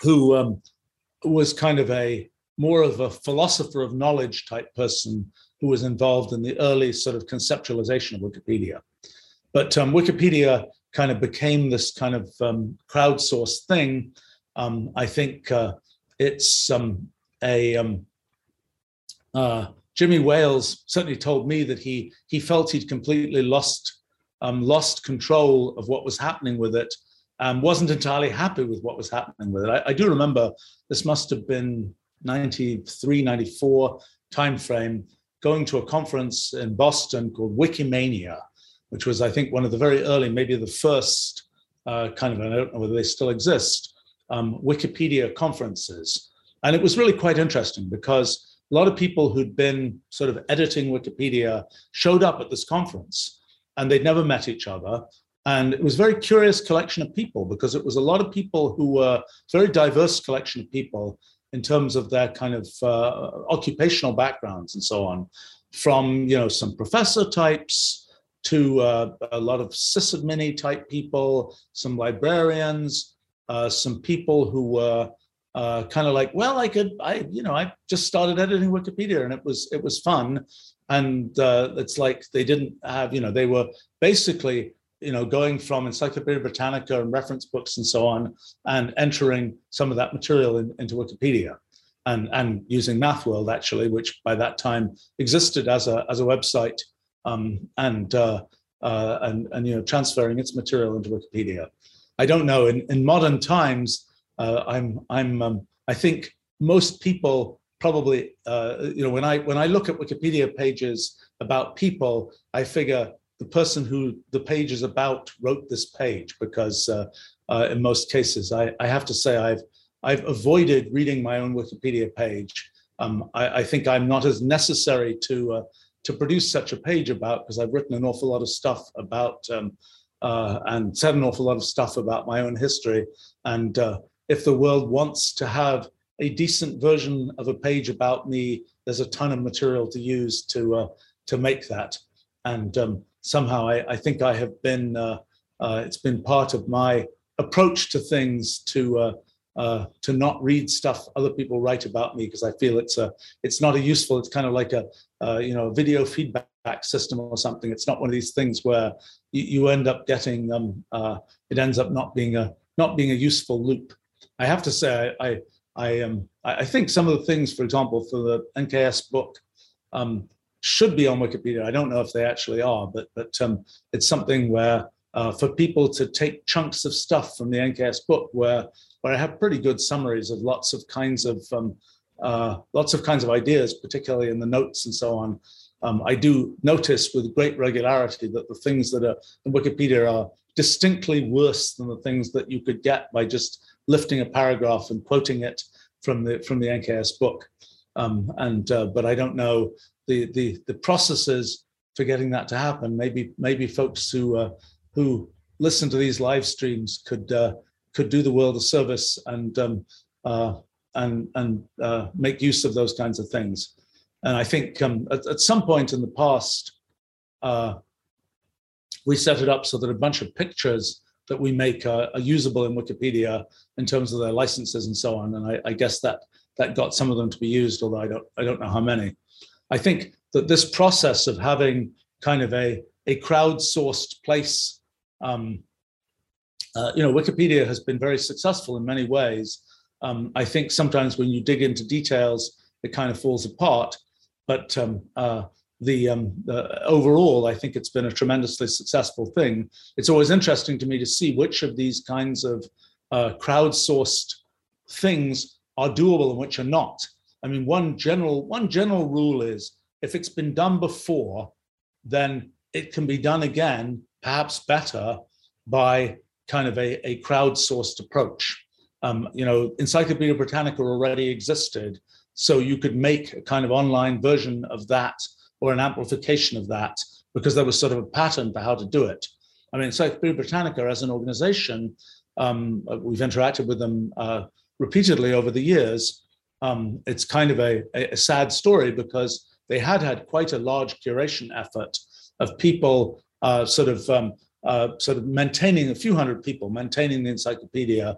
who um, was kind of a more of a philosopher of knowledge type person who was involved in the early sort of conceptualization of Wikipedia. But um, Wikipedia kind of became this kind of um, crowdsourced thing. Um, I think uh, it's um, a um, uh, Jimmy Wales certainly told me that he he felt he'd completely lost um, lost control of what was happening with it, um, wasn't entirely happy with what was happening with it. I, I, do remember this must have been 93, 94 timeframe, going to a conference in Boston called Wikimania, which was, I think, one of the very early, maybe the first uh, kind of, I don't know whether they still exist, um, Wikipedia conferences. And it was really quite interesting because a lot of people who'd been sort of editing Wikipedia showed up at this conference and they'd never met each other. And it was a very curious collection of people because it was a lot of people who were very diverse collection of people in terms of their kind of uh, occupational backgrounds and so on, from you know some professor types to uh, a lot of sysadmin type people, some librarians, uh, some people who were uh, kind of like, well, I could, I, you know, I just started editing Wikipedia and it was, it was fun and uh, it's like they didn't have you know they were basically you know going from encyclopedia britannica and reference books and so on and entering some of that material in, into wikipedia and and using mathworld actually which by that time existed as a as a website um, and uh, uh, and and you know transferring its material into wikipedia. I don't know in in modern times uh, i'm i'm um, i think most people probably uh, you know when I when I look at Wikipedia pages about people, I figure the person who the page is about wrote this page because uh, uh, in most cases I, I have to say I've I've avoided reading my own Wikipedia page. Um, I, I, think I'm not as necessary to uh, to produce such a page about because I've written an awful lot of stuff about um, uh, and said an awful lot of stuff about my own history. And uh, if the world wants to have a decent version of a page about me, there's a ton of material to use to uh, to make that. And um, somehow I, I, think I have been uh, uh, it's been part of my approach to things to uh, uh, to not read stuff other people write about me because I feel it's a it's not a useful. It's kind of like a uh, you know video feedback system or something. It's not one of these things where you, you end up getting um, it ends up not being a not being a useful loop. I have to say I, I I um, I think some of the things, for example, for the NKS book, um, should be on Wikipedia. I don't know if they actually are, but but um, it's something where uh, for people to take chunks of stuff from the NKS book where where I have pretty good summaries of lots of kinds of um, uh, lots of kinds of ideas, particularly in the notes and so on. Um, I do notice with great regularity that the things that are in Wikipedia are distinctly worse than the things that you could get by just lifting a paragraph and quoting it from the from the NKS book. Um, and uh, but I don't know the the the processes for getting that to happen. Maybe maybe folks who uh, who listen to these live streams could uh, could do the world a service and um, uh, and and uh, make use of those kinds of things. And I think um, at, at, some point in the past, uh, we set it up so that a bunch of pictures that we make are, are, usable in Wikipedia in terms of their licenses and so on. And I, I, guess that that got some of them to be used, although I don't I don't know how many. I think that this process of having kind of a a crowdsourced place um, uh, you know, Wikipedia has been very successful in many ways. Um, I think sometimes when you dig into details, it kind of falls apart. But um, uh, the um, overall, I think it's been a tremendously successful thing. It's always interesting to me to see which of these kinds of uh, crowdsourced things are doable and which are not. I mean, one general one general rule is if it's been done before, then it can be done again, perhaps better, by kind of a, a crowdsourced approach. Um, you know, Encyclopedia Britannica already existed, so you could make a kind of online version of that or an amplification of that because there was sort of a pattern for how to do it. I mean, Encyclopedia Britannica as an organization, um, we've interacted with them uh, repeatedly over the years. Um, it's kind of a, a, sad story because they had had quite a large curation effort of people uh, sort of um, uh, sort of maintaining a few hundred people, maintaining the encyclopedia.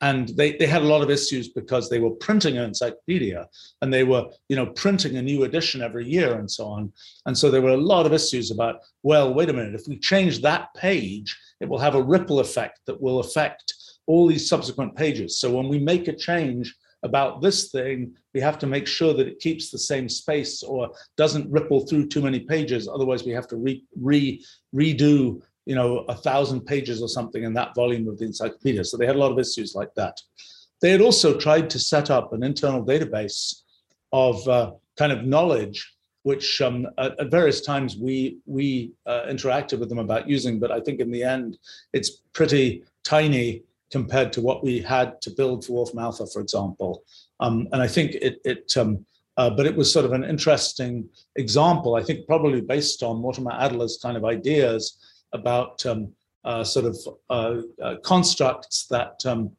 And they, they had a lot of issues because they were printing an encyclopedia and they were, you know, printing a new edition every year and so on. And so there were a lot of issues about, well, wait a minute, if we change that page, it will have a ripple effect that will affect all these subsequent pages. So when we make a change about this thing, we have to make sure that it keeps the same space or doesn't ripple through too many pages. Otherwise, we have to re, re redo you know, a thousand pages or something in that volume of the encyclopedia. So they had a lot of issues like that. They had also tried to set up an internal database of uh, kind of knowledge, which um, at, at, various times we we uh, interacted with them about using, but I think in the end it's pretty tiny compared to what we had to build for Wolfram Alpha, for example. Um, and I think it it um, uh, but it was sort of an interesting example. I think probably based on Mortimer Adler's kind of ideas about um, uh, sort of uh, uh, constructs that um,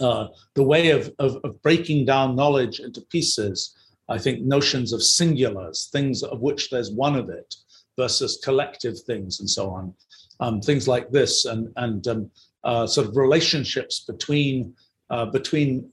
uh, the way of, of, of, breaking down knowledge into pieces, I think notions of singulars, things of which there's one of it, versus collective things and so on, um, things like this, and and um, uh, sort of relationships between between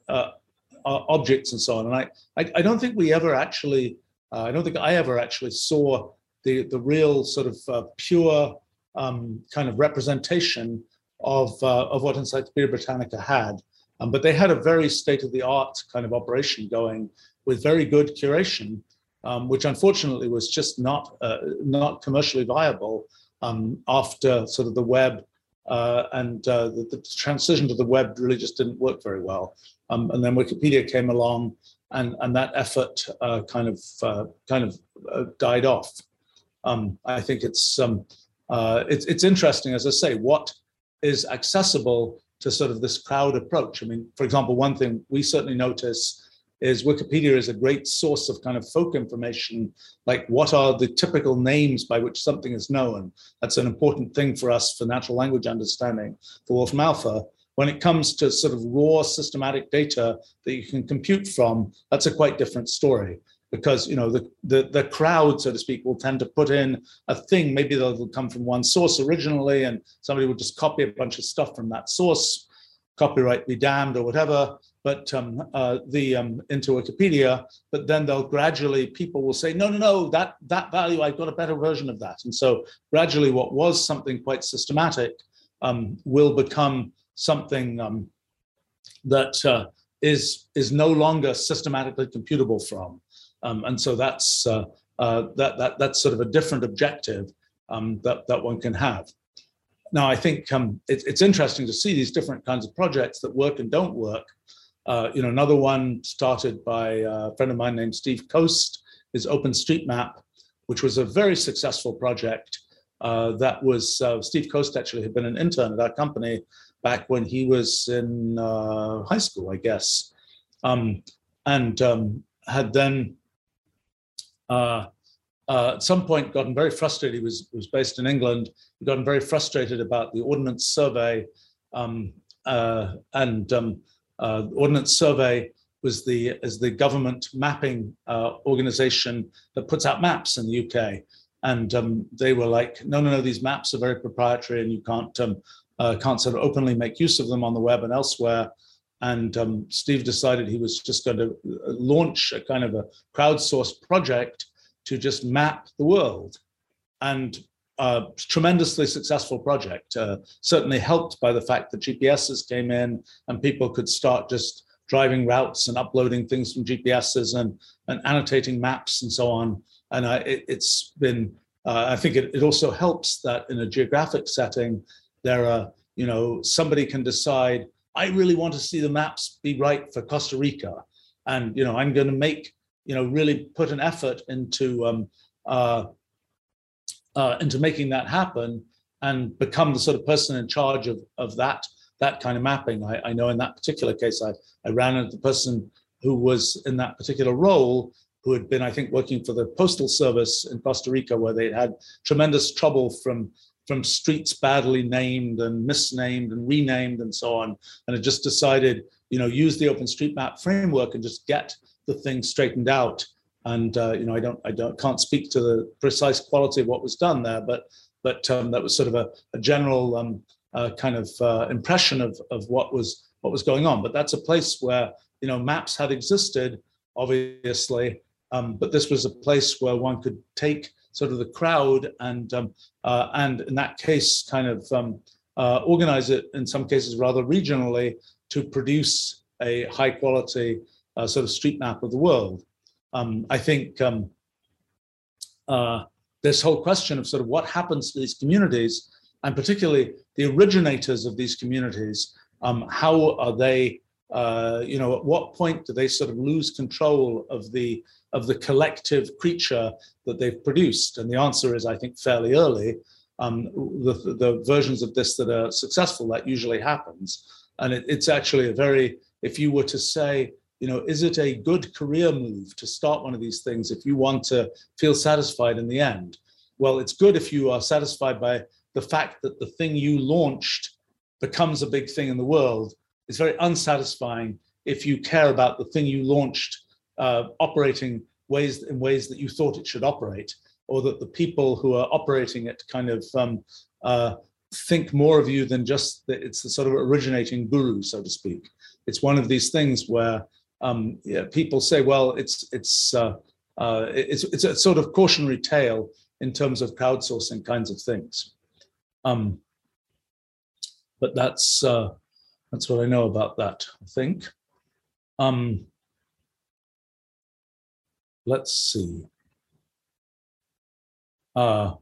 objects and so on. And I, I, I don't think we ever actually, I don't think I ever actually saw the the real sort of uh, pure um, kind of representation of uh, of what Encyclopedia Britannica had. Um, but they had a very state of the art kind of operation going with very good curation, um, which unfortunately was just not uh, not commercially viable um, after sort of the web. Uh, and uh, the, the, transition to the web really just didn't work very well. Um, and then Wikipedia came along, and, and that effort uh, kind of kind of died off. Um, I think it's um, uh, it's it's interesting, as I say, what is accessible to sort of this crowd approach. I mean, for example, one thing we certainly notice is Wikipedia is a great source of kind of folk information, like what are the typical names by which something is known. That's an important thing for us for natural language understanding for Wolfram Alpha. When it comes to sort of raw systematic data that you can compute from, that's a quite different story because you know the, the the crowd so to speak will tend to put in a thing. Maybe they'll come from one source originally and somebody will just copy a bunch of stuff from that source copyright be damned or whatever. But um, uh, the um, into wikipedia but then they'll gradually people will say no no no that that value i've got a better version of that. And so gradually what was something quite systematic um, will become something um, that uh, is is no longer systematically computable from um, and so that's uh, uh, that, that that's sort of a different objective um, that that one can have. now I think um, it, it's interesting to see these different kinds of projects that work and don't work. Uh, you know, another one started by a friend of mine named Steve Coast is OpenStreetMap, which was a very successful project. Uh, that was uh, Steve Coast actually had been an intern at our company back when he was in uh, high school, I guess, um, and um, had then uh, uh, at some point gotten very frustrated. He was, was based in England. He gotten very frustrated about the Ordnance Survey, um, uh, and um, uh, Ordnance Survey was the is the government mapping organization that puts out maps in the UK. And um, they were like, no, no, no, these maps are very proprietary, and you can't um, can't sort of openly make use of them on the web and elsewhere. And um, Steve decided he was just going to launch a kind of a crowdsourced project to just map the world. And a tremendously successful project, uh, certainly helped by the fact that GPSs came in and people could start just driving routes and uploading things from GPSs and, and annotating maps and so on. And uh, it, has been, uh, I think it, it also helps that in a geographic setting, there are, you know, somebody can decide, I really want to see the maps be right for Costa Rica. And, you know, I'm going to make, you know, really put an effort into, um, uh, uh, into making that happen and become the sort of person in charge of, of that that kind of mapping. I, I know in that particular case, I, I ran into the person who was in that particular role who had been, I think, working for the postal service in Costa Rica, where they had tremendous trouble from from streets badly named and misnamed and renamed and so on, and had just decided, you know, use the OpenStreetMap framework and just get the thing straightened out. And uh, you know, I don't, I don't, can't speak to the precise quality of what was done there, but but um, that was sort of a, a general um, uh, kind of uh, impression of of what was what was going on. But that's a place where you know maps had existed, obviously, um, but this was a place where one could take sort of the crowd and um, uh, and in that case kind of um, uh, organize it in some cases rather regionally to produce a high quality uh, sort of street map of the world. Um, I think um, uh, this whole question of sort of what happens to these communities and particularly the originators of these communities, um, how are they, uh, you know, at what point do they sort of lose control of the of the collective creature that they've produced? And the answer is, I think, fairly early. Um, the, the versions of this that are successful, that usually happens. And it, it's actually a very, if you were to say, you know, is it a good career move to start one of these things if you want to feel satisfied in the end? Well, it's good if you are satisfied by the fact that the thing you launched becomes a big thing in the world. It's very unsatisfying if you care about the thing you launched uh, operating ways in ways that you thought it should operate, or that the people who are operating it kind of um, uh, think more of you than just that it's the sort of originating guru, so to speak. It's one of these things where um, yeah, people say, well, it's it's uh, uh, it's it's a sort of cautionary tale in terms of crowdsourcing kinds of things. Um, but that's uh, that's what I know about that. I think. Um, let's see. Uh,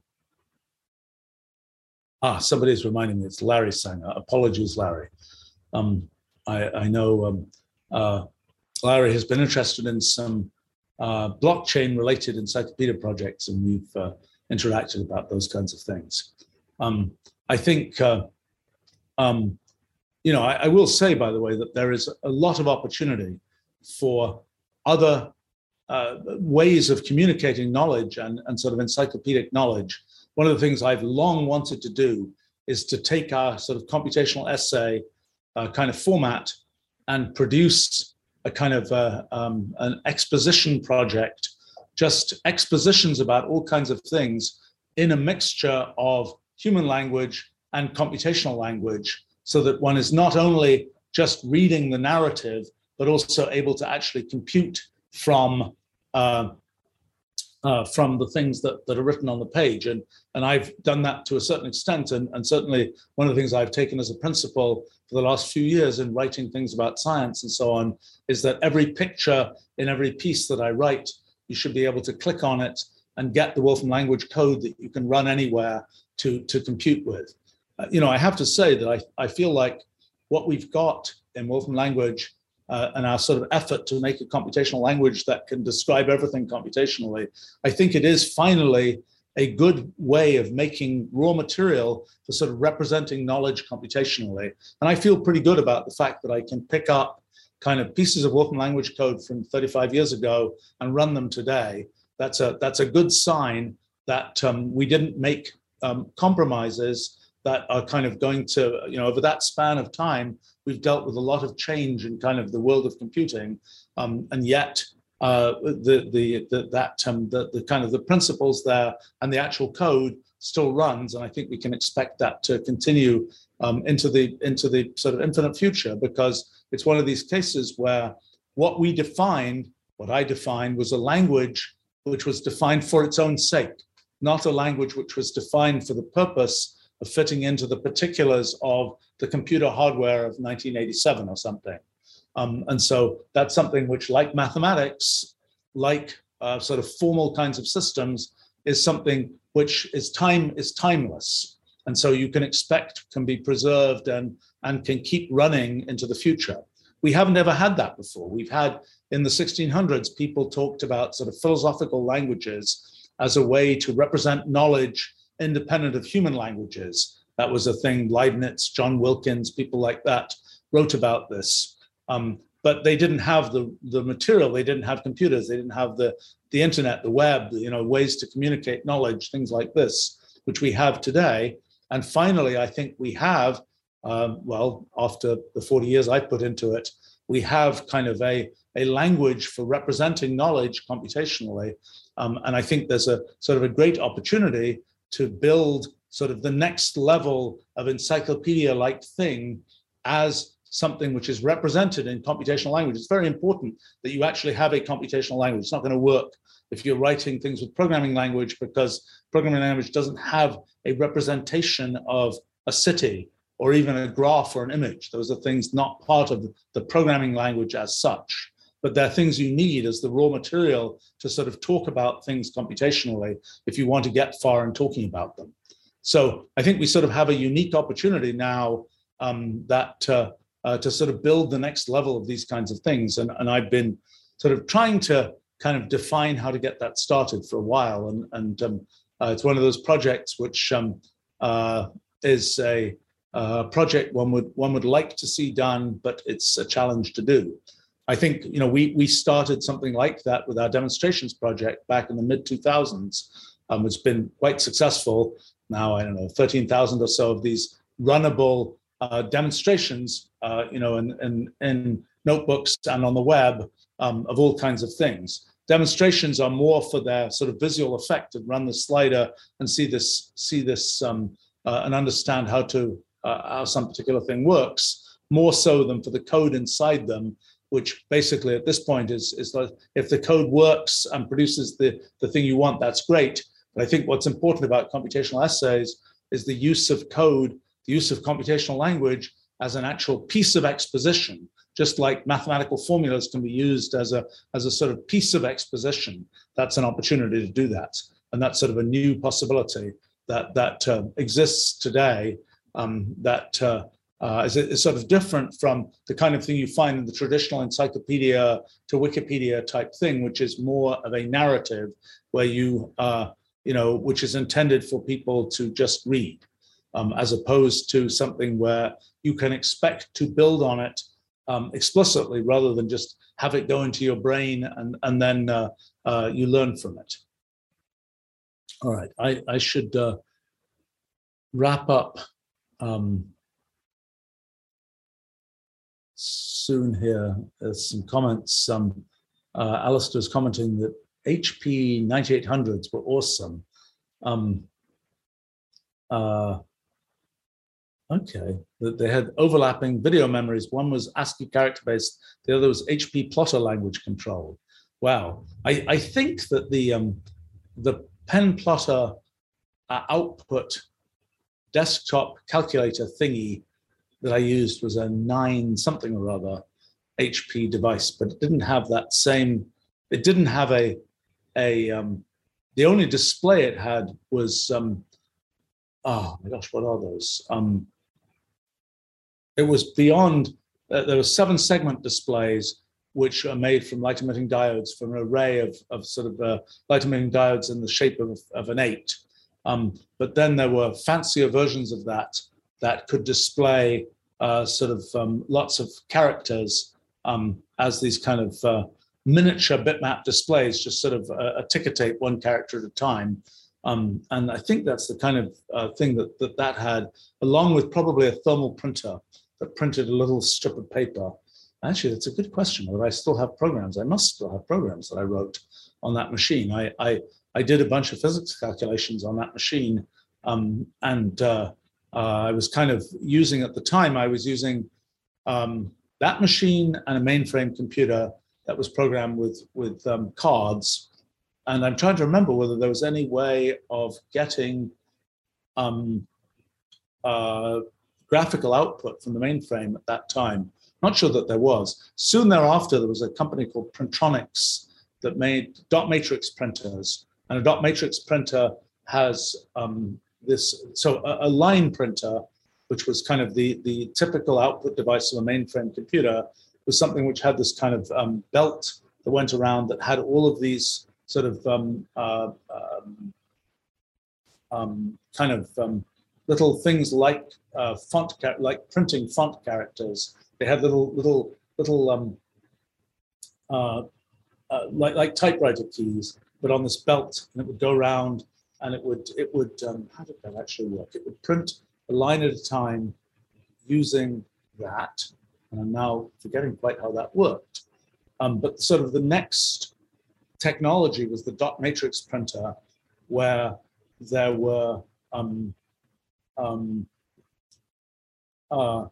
ah, somebody's reminding me it's Larry Sanger. Apologies, Larry. Um, I, I know um, uh, Larry has been interested in some uh, blockchain related encyclopedia projects, and we've uh, interacted about those kinds of things. Um, I think, uh, um, you know, I, I, will say, by the way, that there is a lot of opportunity for other uh, ways of communicating knowledge and, and sort of encyclopedic knowledge. One of the things I've long wanted to do is to take our sort of computational essay uh, kind of format and produce a kind of uh, um, an exposition project, just expositions about all kinds of things in a mixture of human language and computational language, so that one is not only just reading the narrative, but also able to actually compute from uh, uh, from the things that, that are written on the page. And, and I've done that to a certain extent. And, and certainly one of the things I've taken as a principle for the last few years in writing things about science and so on is that every picture in every piece that I write, you should be able to click on it and get the Wolfram language code that you can run anywhere to, to compute with. uh, you know, I have to say that I, I feel like what we've got in Wolfram language uh, and our sort of effort to make a computational language that can describe everything computationally, I think it is finally a good way of making raw material for sort of representing knowledge computationally. And I feel pretty good about the fact that I can pick up kind of pieces of Wolfram language code from 35 years ago and run them today. That's a that's a good sign that um, we didn't make um, compromises that are kind of going to, you know, over that span of time, we've dealt with a lot of change in kind of the world of computing, um, and yet uh, the, the, the that um, the, the kind of the principles there and the actual code still runs, and I think we can expect that to continue um, into the into the sort of infinite future because it's one of these cases where what we defined, what I defined, was a language which was defined for its own sake, not a language which was defined for the purpose of fitting into the particulars of the computer hardware of 1987 or something. Um, and so that's something which, like mathematics, like uh, sort of formal kinds of systems, is something which is time is timeless, and so you can expect can be preserved and and can keep running into the future. We haven't ever had that before. We've had in the 1600s people talked about sort of philosophical languages as a way to represent knowledge independent of human languages. That was a thing Leibniz, John Wilkins, people like that wrote about this. Um, but they didn't have the, the material, they didn't have computers, they didn't have the, the internet, the web, you know, ways to communicate knowledge, things like this, which we have today. And finally, I think we have, um, well, after the 40 years I put into it, we have kind of a, a language for representing knowledge computationally. Um, and I think there's a sort of a great opportunity to build sort of the next level of encyclopedia like thing as something which is represented in computational language. It's very important that you actually have a computational language. It's not going to work if you're writing things with programming language because programming language doesn't have a representation of a city or even a graph or an image. Those are things not part of the programming language as such but they're things you need as the raw material to sort of talk about things computationally if you want to get far in talking about them. So I think we sort of have a unique opportunity now um, that uh, uh, to sort of build the next level of these kinds of things. And, and I've been sort of trying to kind of define how to get that started for a while. And, and um, uh, it's one of those projects which um, uh, is a uh, project one would one would like to see done, but it's a challenge to do. I think you know we we started something like that with our demonstrations project back in the mid 2000s. Um, it's been quite successful. Now I don't know 13,000 or so of these runnable uh, demonstrations, uh, you know, in, in, in notebooks and on the web um, of all kinds of things. Demonstrations are more for their sort of visual effect and run the slider and see this see this um, uh, and understand how to uh, how some particular thing works more so than for the code inside them which basically at this point is is that if the code works and produces the the thing you want, that's great. But I think what's important about computational essays is the use of code, the use of computational language as an actual piece of exposition, just like mathematical formulas can be used as a as a sort of piece of exposition. That's an opportunity to do that, and that's sort of a new possibility that that uh, exists today. Um, that uh, uh, is, is sort of different from the kind of thing you find in the traditional encyclopedia to Wikipedia type thing, which is more of a narrative where you, uh, you know, which is intended for people to just read, um, as opposed to something where you can expect to build on it um, explicitly rather than just have it go into your brain and, and then uh, uh you learn from it. All right, I, I should uh, wrap up. Um, soon here. Some comments. Um, uh, Alistair's commenting that HP 9800s were awesome. Um, uh, okay, that they had overlapping video memories. One was ASCII character based, the other was HP plotter language control. Wow, I, I think that the um, the pen plotter uh, output desktop calculator thingy that I used was a nine something or other HP device, but it didn't have that same. It didn't have a a. Um, the only display it had was um, oh my gosh, what are those? Um, it was beyond, uh, there were seven segment displays which are made from light emitting diodes from an array of, of sort of uh, light emitting diodes in the shape of, of an eight. Um, but then there were fancier versions of that that could display uh, sort of um, lots of characters um, as these kind of uh, miniature bitmap displays, just sort of a, a ticker tape, one character at a time. Um, and I think that's the kind of uh, thing that, that that had, along with probably a thermal printer that printed a little strip of paper. Actually, that's a good question. Whether I still have programs? I must still have programs that I wrote on that machine. I I, I did a bunch of physics calculations on that machine, um, and uh, uh, I was kind of using at the time. I was using um, that machine and a mainframe computer that was programmed with with um, cards. And I'm trying to remember whether there was any way of getting um, uh, graphical output from the mainframe at that time. Not sure that there was. Soon thereafter, there was a company called Printronix that made dot matrix printers. And a dot matrix printer has um, this, so a, a, line printer, which was kind of the, the typical output device of a mainframe computer, was something which had this kind of um, belt that went around that had all of these sort of um, uh, um, um kind of um, little things like uh, font, like printing font characters. They had little, little, little, um, uh, uh, like like typewriter keys, but on this belt, and it would go around, and it would, it would. Um, how did that actually work? It would print a line at a time using that, and I'm now forgetting quite how that worked. Um, but sort of the next technology was the dot matrix printer, where there were um, um, uh,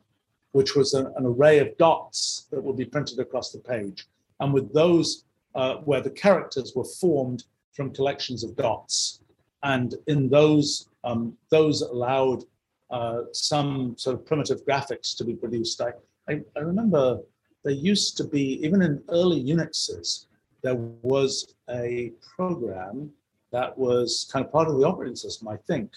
which was an, an, array of dots that would be printed across the page. And with those, uh, where the characters were formed from collections of dots. And in those, um, those allowed uh, some sort of primitive graphics to be produced. I, I, I remember there used to be, even in early Unixes, there was a program that was kind of part of the operating system, I think,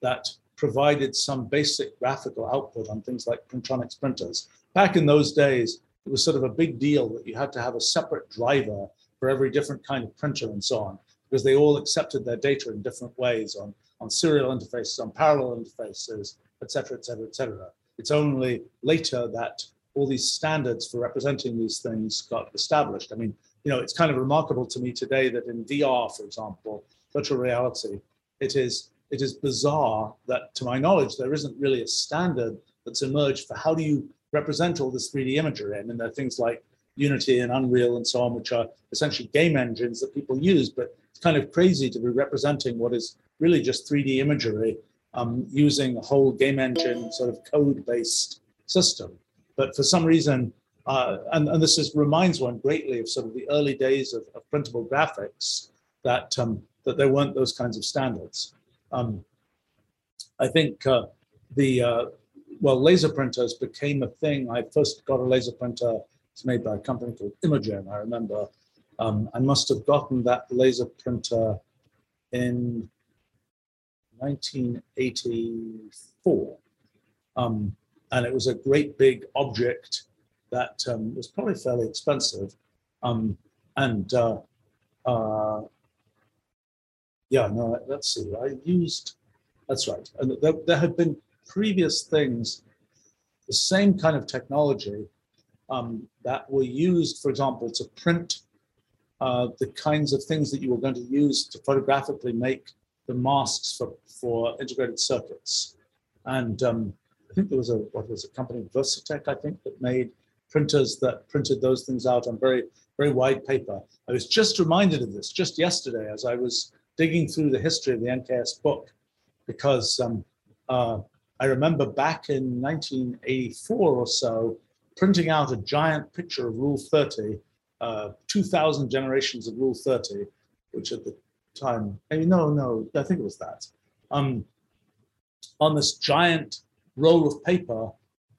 that provided some basic graphical output on things like Printronix printers. Back in those days, it was sort of a big deal that you had to have a separate driver for every different kind of printer and so on, because they all accepted their data in different ways on, on serial interfaces, on parallel interfaces, et cetera, et cetera, et cetera. It's only later that all these standards for representing these things got established. I mean, you know, it's kind of remarkable to me today that in VR, for example, virtual reality, it is it is bizarre that, to my knowledge, there isn't really a standard that's emerged for how do you represent all this 3D imagery. I mean, there are things like Unity and Unreal and so on, which are essentially game engines that people use, but it's kind of crazy to be representing what is really just 3D imagery um, using a whole game engine sort of code-based system. But for some reason, uh, and, and this is, reminds one greatly of sort of the early days of, of printable graphics, that, um, that there weren't those kinds of standards. Um, I think uh, the uh, well, laser printers became a thing. I first got a laser printer. It's made by a company called Imagen. I remember. Um, I must have gotten that laser printer in 1984, um, and it was a great big object that um, was probably fairly expensive. Um, and uh, uh, yeah, no, let's see. I used, that's right. And there, there had been previous things, the same kind of technology um, that were used, for example, to print uh, the kinds of things that you were going to use to photographically make the masks for, for integrated circuits. And um, I think there was a, what was a company, Versatec, I think, that made printers that printed those things out on very, very wide paper. I was just reminded of this just yesterday as I was digging through the history of the NKS book because um, uh, I remember back in 1984 or so, printing out a giant picture of Rule 30, uh, 2,000 generations of Rule 30, which at the time, I mean, no, no, I think it was that, um, on this giant roll of paper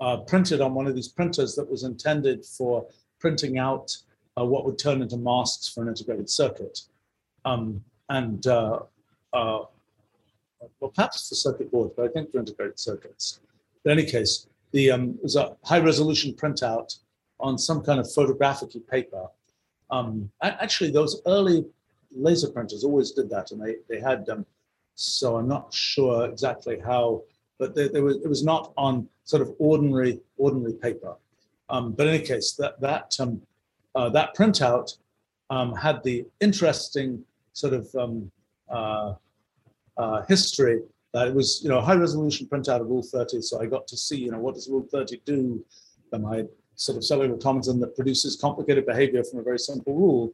uh, printed on one of these printers that was intended for printing out uh, what would turn into masks for an integrated circuit. Um, and uh, uh, well, perhaps for circuit boards, but I think for integrated circuits. In any case, the um, was a high resolution printout on some kind of photographic paper. Um, actually, those early laser printers always did that, and they they had them. So I'm not sure exactly how, but they was, it was not on sort of ordinary ordinary paper. Um, but in any case, that that um, uh, that printout um, had the interesting sort of um, uh, uh, history that it was you know a high resolution printout of Rule 30. So I got to see you know what does Rule 30 do. And I sort of cellular automaton that produces complicated behavior from a very simple rule.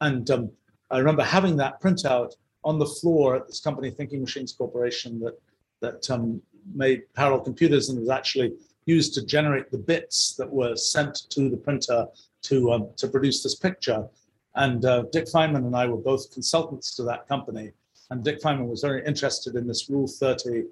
And um, I remember having that printout on the floor at this company, Thinking Machines Corporation, that that um, made parallel computers and was actually used to generate the bits that were sent to the printer to um, to produce this picture. And uh, Dick Feynman and I were both consultants to that company. And Dick Feynman was very interested in this Rule 30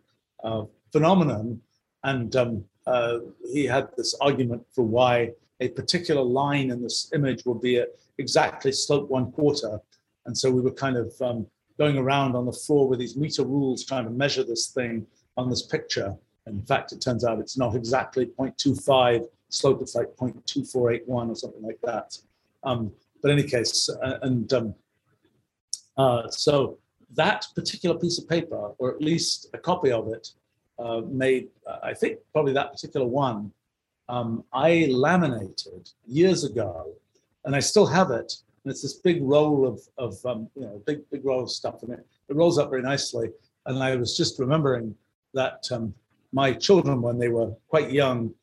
uh, phenomenon. And um, uh, he had this argument for why a particular line in this image would be exactly slope one quarter. And so we were kind of um, going around on the floor with these meter rules trying to measure this thing on this picture. And in fact, it turns out it's not exactly 0.25 slope, it's like 0.2481 or something like that. Um, but in any case, uh, and um, uh, so that particular piece of paper, or at least a copy of it, uh, made, I think probably that particular one, um, I laminated years ago, and I still have it. And it's this big roll of, of um, you know, big, big roll of stuff in it. It rolls up very nicely. And I was just remembering that um, my children, when they were quite young,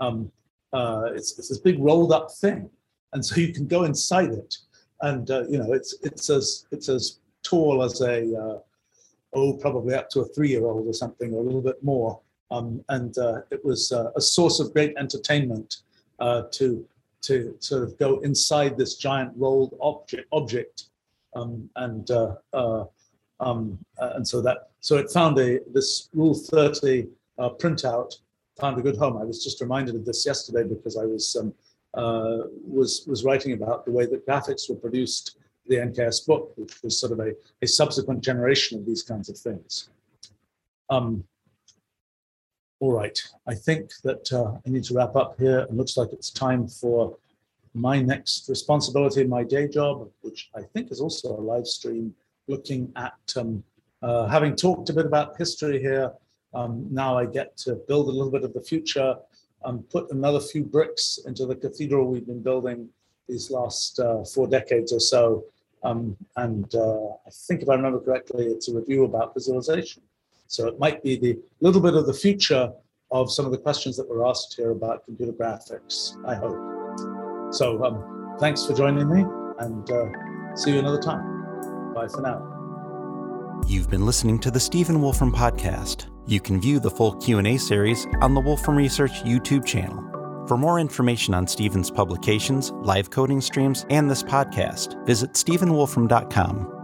um, uh, it's, it's this big rolled up thing. And so you can go inside it. And, uh, you know, it's, it's, as, it's as tall as a, uh, oh, probably up to a three-year-old or something, or a little bit more. Um, and uh, it was uh, a source of great entertainment uh, to to sort of go inside this giant rolled object object, um, and uh, uh, um, and so that so it found a this Rule 30 printout found a good home. I was just reminded of this yesterday because I was um, was was writing about the way that graphics were produced the NKS book, which was sort of a, a subsequent generation of these kinds of things. Um, all right, I think that uh, I need to wrap up here. It looks like it's time for my next responsibility my day job, which I think is also a live stream, looking at um, uh, having talked a bit about history here. Um, now I get to build a little bit of the future, and put another few bricks into the cathedral we've been building these last uh, four decades or so. Um, and uh, I think if I remember correctly, it's a review about visualization. So it might be the little bit of the future of some of the questions that were asked here about computer graphics, I hope. So um, thanks for joining me and uh, see you another time. Bye for now. You've been listening to the Stephen Wolfram podcast. You can view the full Q&A series on the Wolfram Research YouTube channel. For more information on Stephen's publications, live coding streams, and this podcast, visit stephenwolfram.com